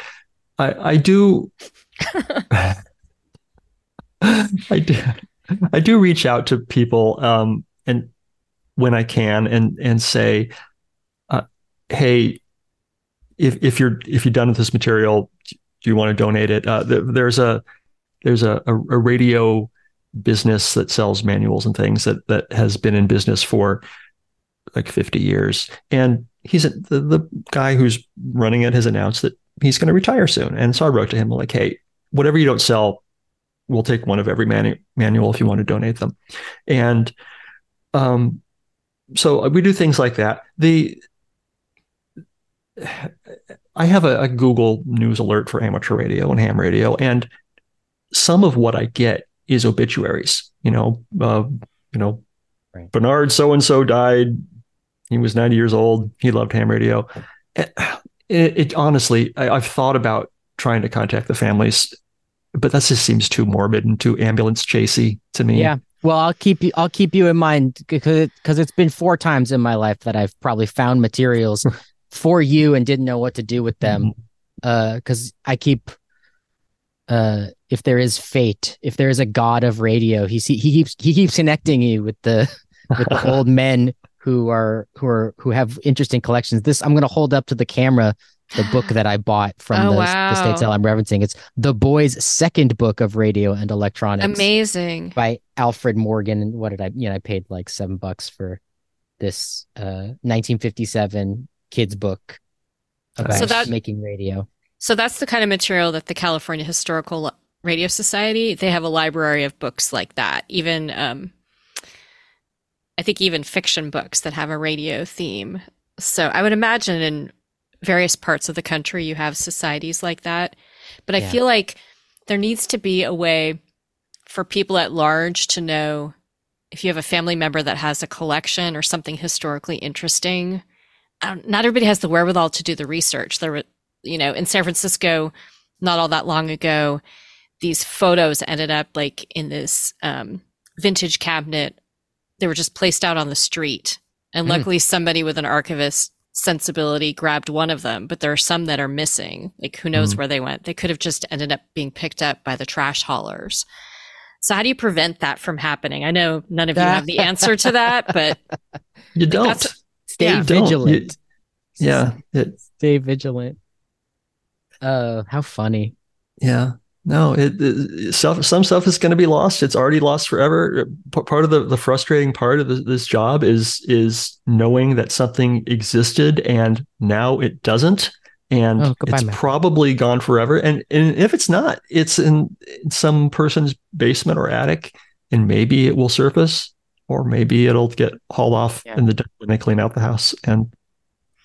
I I do I do I do reach out to people um and when I can and and say uh, hey if if you're if you're done with this material do you want to donate it? Uh, th- there's a there's a, a, a radio business that sells manuals and things that that has been in business for like 50 years. And he's a, the, the guy who's running it has announced that he's going to retire soon. And so i wrote to him like hey whatever you don't sell we'll take one of every manu- manual if you want to donate them. And um so we do things like that. The i have a, a google news alert for amateur radio and ham radio and some of what i get is obituaries you know uh, you know Right. bernard so and so died he was 90 years old he loved ham radio it, it, it honestly I, i've thought about trying to contact the families but that just seems too morbid and too ambulance chasey to me Yeah. Well, I'll keep you. I'll keep you in mind because because it's been four times in my life that I've probably found materials for you and didn't know what to do with them. Uh, because I keep. Uh, if there is fate, if there is a god of radio, he see, he keeps he keeps connecting you with the with the old men who are who are who have interesting collections. This I'm going to hold up to the camera the book that I bought from Oh, the, wow. the state sale I'm referencing. It's the boy's second book of radio and electronics Amazing. by Alfred Morgan. And what did I, you know, I paid like seven bucks for this uh 1957 kids book about So that- making radio. So that's the kind of material that the California Historical Radio Society, they have a library of books like that. Even um I think even fiction books that have a radio theme. So I would imagine in various parts of the country you have societies like that. But I Yeah. feel like there needs to be a way for people at large to know if you have a family member that has a collection or something historically interesting. Don't- everybody has the wherewithal to do the research. There were, you know, in San Francisco, not all that long ago, these photos ended up like in this um, vintage cabinet. They were just placed out on the street. And Hmm. luckily, somebody with an archivist sensibility grabbed one of them, but there are some that are missing. Like, who knows Mhm. where they went? They could have just ended up being picked up by the trash haulers. So, how do you prevent that from happening? I know none of you have the answer to that, but you don't that's- Stay Yeah. Don't. vigilant. yeah it, Stay vigilant. Uh, how funny. Yeah. No, it, it stuff, some stuff is going to be lost. It's already lost forever. P- part of the, the frustrating part of this, this job is is knowing that something existed and now it doesn't. and Oh, goodbye, it's Mac. probably gone forever. And and if it's not, it's in, in some person's basement or attic, and maybe it will surface, or maybe it'll get hauled off Yeah. in the dump when they clean out the house. And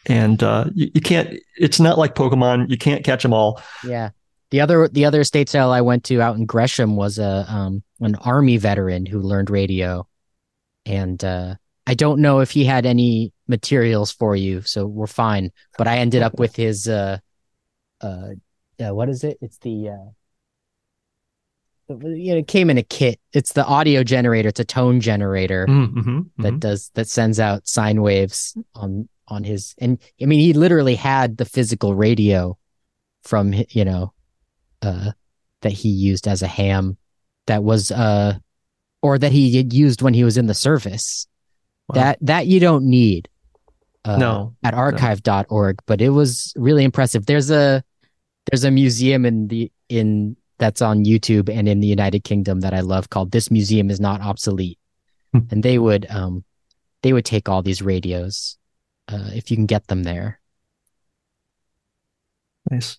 and uh, you, you can't. It's not like Pokemon. You can't catch them all. Yeah. The other the other estate sale I went to out in Gresham was a um an army veteran who learned radio, and uh, I don't know if he had any materials for you, so we're fine. But I ended up with his uh uh, uh what is it? It's the uh the- you know, it came in a kit. It's the audio generator. It's a tone generator Mm-hmm, that does that sends out sine waves on on his and I mean he literally had the physical radio from you know uh that he used as a ham that was uh or that he had used when he was in the service Wow. that that you don't need uh, no. at archive.org but it was really impressive there's a there's a museum in the in that's on YouTube and in the United Kingdom that I love called This Museum is Not Obsolete Hmm. and they would um they would take all these radios uh if you can get them there Nice.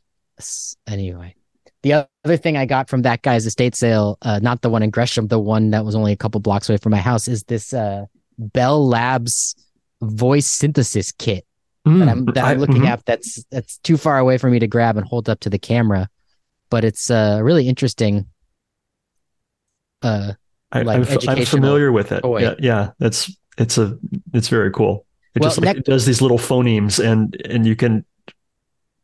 Anyway the other thing I got from that guy's estate sale uh not the one in Gresham the one that was only a couple blocks away from my house is this uh Bell Labs voice synthesis kit that I'm that I'm Mm, looking mhm. at that's that's too far away for me to grab and hold up to the camera. But it's uh really interesting. Uh I, like I'm, f- I'm familiar with it. toy. Yeah, yeah, that's it's a it's very cool. It Well, just like, nec- it does these little phonemes, and and you can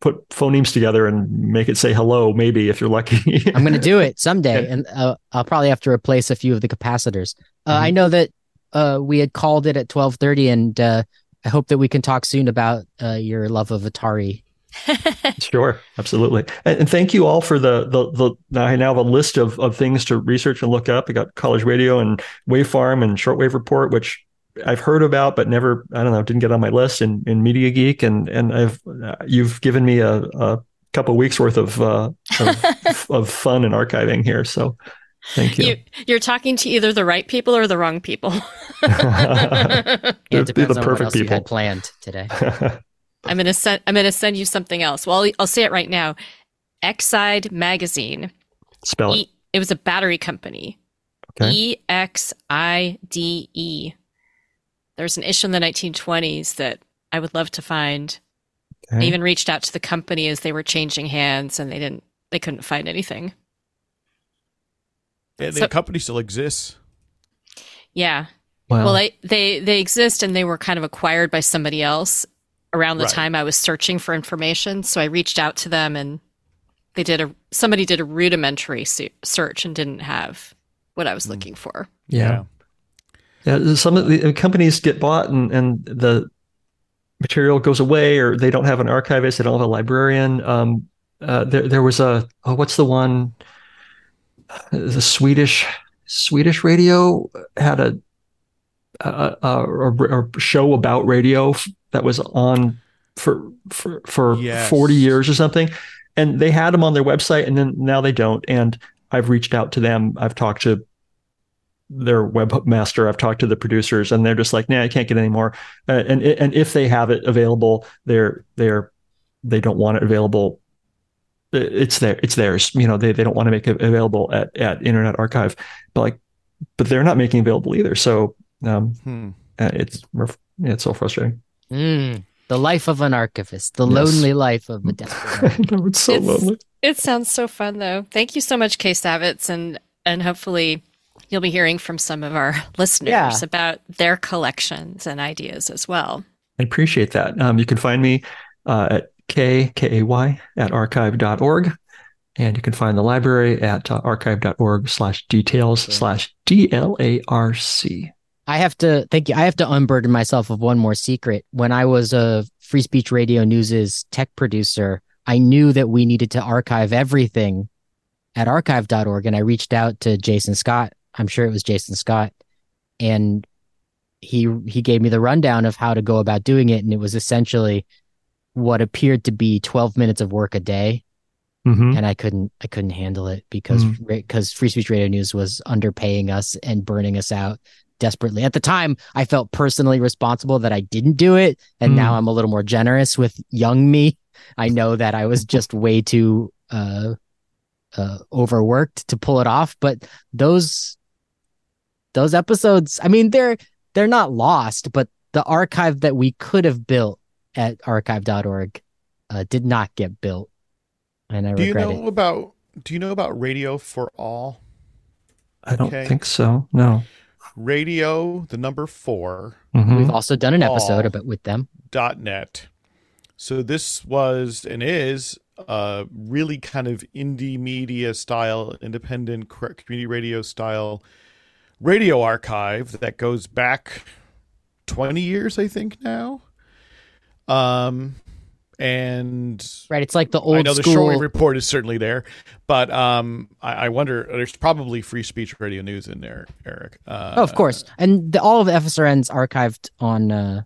put phonemes together and make it say hello. Maybe if you're lucky. I'm gonna do it someday, and uh, I'll probably have to replace a few of the capacitors. Uh, Mm-hmm. I know that uh we had called it at 12:30, and uh, I hope that we can talk soon about uh, your love of Atari. Sure, absolutely, and, and thank you all for the the the. Now I now have a list of of things to research and look up. I got College Radio and Wave Farm and Shortwave Report, which I've heard about but never I don't know didn't get on my list. in in Mediageek, and and I've uh, you've given me a, a couple weeks worth of uh, of, of fun and archiving here. So thank you. You, you're talking to either the right people or the wrong people. Yeah, it depends the on what perfect else you people. had planned today. I'm gonna send. I'm gonna send you something else. Well, I'll, I'll say it right now. Exide magazine. Spell it. E, it was a battery company. Okay. E X I D E. There's an issue in the 1920s that I would love to find. I even reached out to the company as they were changing hands, and they didn't. They couldn't find anything. And So- the company still exists. Yeah. Wow. Well, they, they they exist, and they were kind of acquired by somebody else around the Right. time I was searching for information. So I reached out to them, and they did a somebody did a rudimentary se- search and didn't have what I was Hmm. looking for. yeah. Yeah, some of the uh, companies get bought and, and the material goes away, or they don't have an archivist, they don't have a librarian. Um, uh, there, there was a oh, what's the one? The Swedish Swedish radio had a a, a, a, a show about radio f- that was on for for for Yes. forty years or something, and they had them on their website, and then now they don't. And I've reached out to them. I've talked to their webmaster. I've talked to the producers, and they're just like, "Nah, I can't get any more." Uh, and and if they have it available, they're they're they don't want it available. It's there. It's theirs. You know, they they don't want to make it available at at Internet Archive, but like, but they're not making it available either. So um, Hmm. uh, it's it's so frustrating. Mm, the life of an archivist, the Yes. lonely life of a desperate. I know it's so It's- lonely. It sounds so fun, though. Thank you so much, Kay Savetz, and and hopefully you'll be hearing from some of our listeners Yeah. about their collections and ideas as well. I appreciate that. Um, you can find me uh, at k k a y at archive.org. And you can find the library at uh, archive.org slash details slash D-L-A-R-C. I have to thank you. I have to unburden myself of one more secret. When I was a Free Speech Radio News's tech producer, I knew that we needed to archive everything at archive.org. And I reached out to Jason Scott. I'm sure it was Jason Scott. And he he gave me the rundown of how to go about doing it. And it was essentially what appeared to be 12 minutes of work a day. Mhm. And I couldn't I couldn't handle it because Mm. because Free Speech Radio News was underpaying us and burning us out desperately. At the time, I felt personally responsible that I didn't do it, and Mm. now I'm a little more generous with young me. I know that I was just way too uh, uh, overworked to pull it off. But those those episodes, I mean, they're they're not lost, but the archive that we could have built at archive.org uh, did not get built, and I do you regret know it. about Do you know about Radio4All? I don't Okay. think so. No. Radio, the number four Mhm. We've also done an episode about with them. dot net. So this was and is a really kind of indie media style, independent community radio style radio archive that goes back 20 years, I think now. Um, and Right, it's like the old I know the school. shortwave report is certainly there, but um, I, I wonder. There's probably free speech radio news in there, Eric. Uh, Oh, of course. And the, all of the FSRN's archived on uh,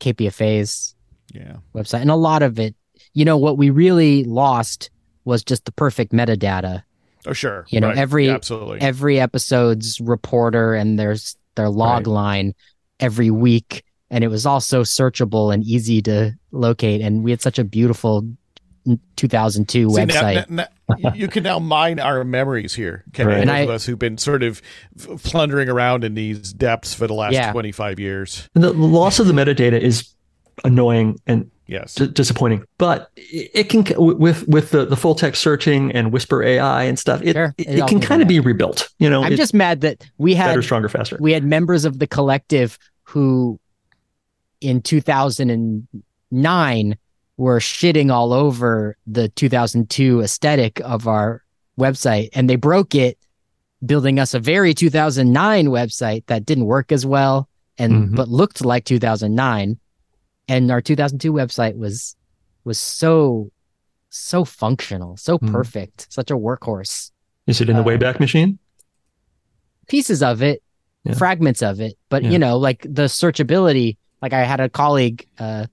KPFA's Yeah. website. And a lot of it, you know, what we really lost was just the perfect metadata. Oh, sure. You know, Right. every- Yeah, absolutely. Every episode's reporter and there's their log Right. line every week. And it was all so searchable and easy to locate. And we had such a beautiful 2002 See, website. now- now- you can now mine our memories here, Ken, Right. those And of us who've been sort of plundering around in these depths for the last Yeah. 25 years. And the loss of the metadata is annoying and Yes. d- disappointing, but it it can with with the, the full text searching and Whisper AI and stuff. It Sure. it, It all can can kind of be be rebuilt. You know, I'm just mad that we had better, stronger, faster. we had members of the collective who in 2009 were shitting all over the 2002 aesthetic of our website and they broke it building us a very 2009 website that didn't work as well and Mhm. but looked like 2009 and our 2002 website was was so so functional so Mhm. perfect such a workhorse Is it in the uh, Wayback Machine? pieces of it, Yeah. fragments of it. But Yeah. you know, like the searchability, like I had a colleague uh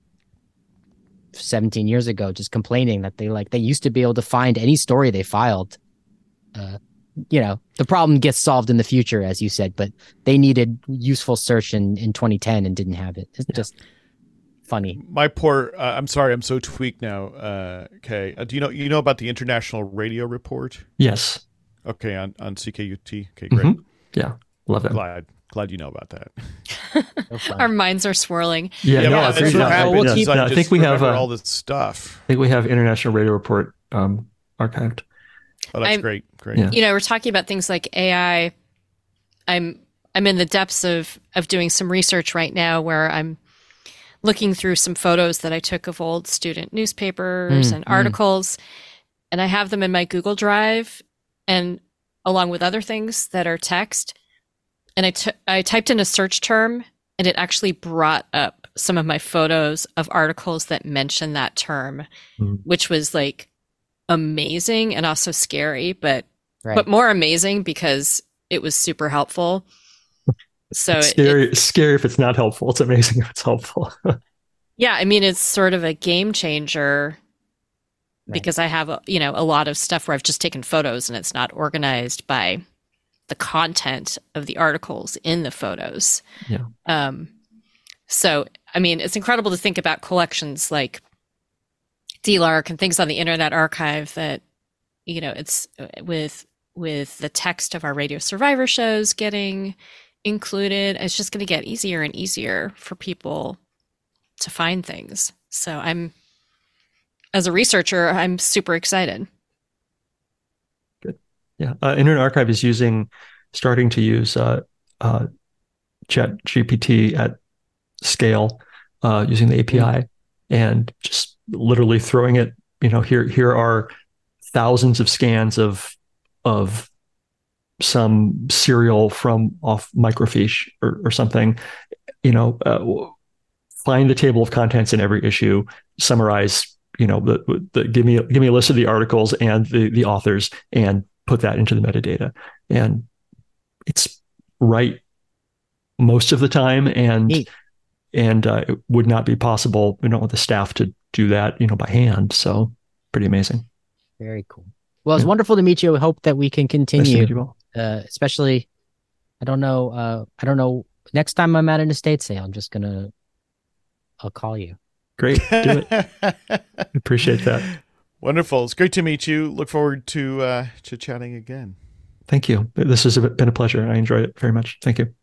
17 years ago just complaining that they like they used to be able to find any story they filed. Uh you know, the problem gets solved in the future, as you said, but they needed useful search in, in 2010 and didn't have it. It's just funny. My poor, uh, I'm sorry, I'm so tweaked now. Uh, okay. Uh, do you know, you know about the International Radio Report? Yes. Okay. On, on CKUT. Okay. Great. Mhm. Yeah. Love that. Glad, glad you know about that. Our minds are swirling. Yeah, no, but I that's think, what happens. we'll is keep- I, I think we have uh, all this stuff. I think we have International Radio Report um, archived. Oh, that's I'm- great. Great. Yeah. you know we're talking about things like ai i'm i'm in the depths of of doing some research right now where i'm looking through some photos that i took of old student newspapers Mm, and mm. articles and i have them in my google drive and along with other things that are text and I t- I typed in a search term and it actually brought up some of my photos of articles that mentioned that term Mm. which was like amazing and also scary but Right. but more amazing because it was super helpful. So It's scary, it- scary if it's not helpful. It's amazing if it's helpful. yeah, I mean it's sort of a game changer Right. because I have a, you know a lot of stuff where I've just taken photos and it's not organized by the content of the articles in the photos. Yeah. Um so I mean it's incredible to think about collections like DLARC and things on the Internet Archive that you know it's uh, with with the text of our radio survivor shows getting included it's just going to get easier and easier for people to find things so i'm as a researcher i'm super excited Yeah, uh, Internet Archive is using, starting to use uh, uh, Chat GPT at scale uh, using the API, and just literally throwing it. You know, here here are thousands of scans of of some serial from off microfiche or, or something. You know, uh, find the table of contents in every issue, summarize. You know, the, the give me give me a list of the articles and the the authors, and put that into the metadata and it's right most of the time and Neat. and uh, it would not be possible we don't want the staff to do that you know by hand so pretty amazing Very cool. Well, it's Yeah. wonderful to meet you. I hope that we can Nice to continue. meet you all. uh, especially I don't know uh I don't know next time I'm at an estate sale I'm just gonna I'll call you Great. Do it. Appreciate that. Wonderful. It's great to meet you. Look forward to uh, to chatting again. Thank you. This has been a pleasure. I enjoyed it very much. Thank you.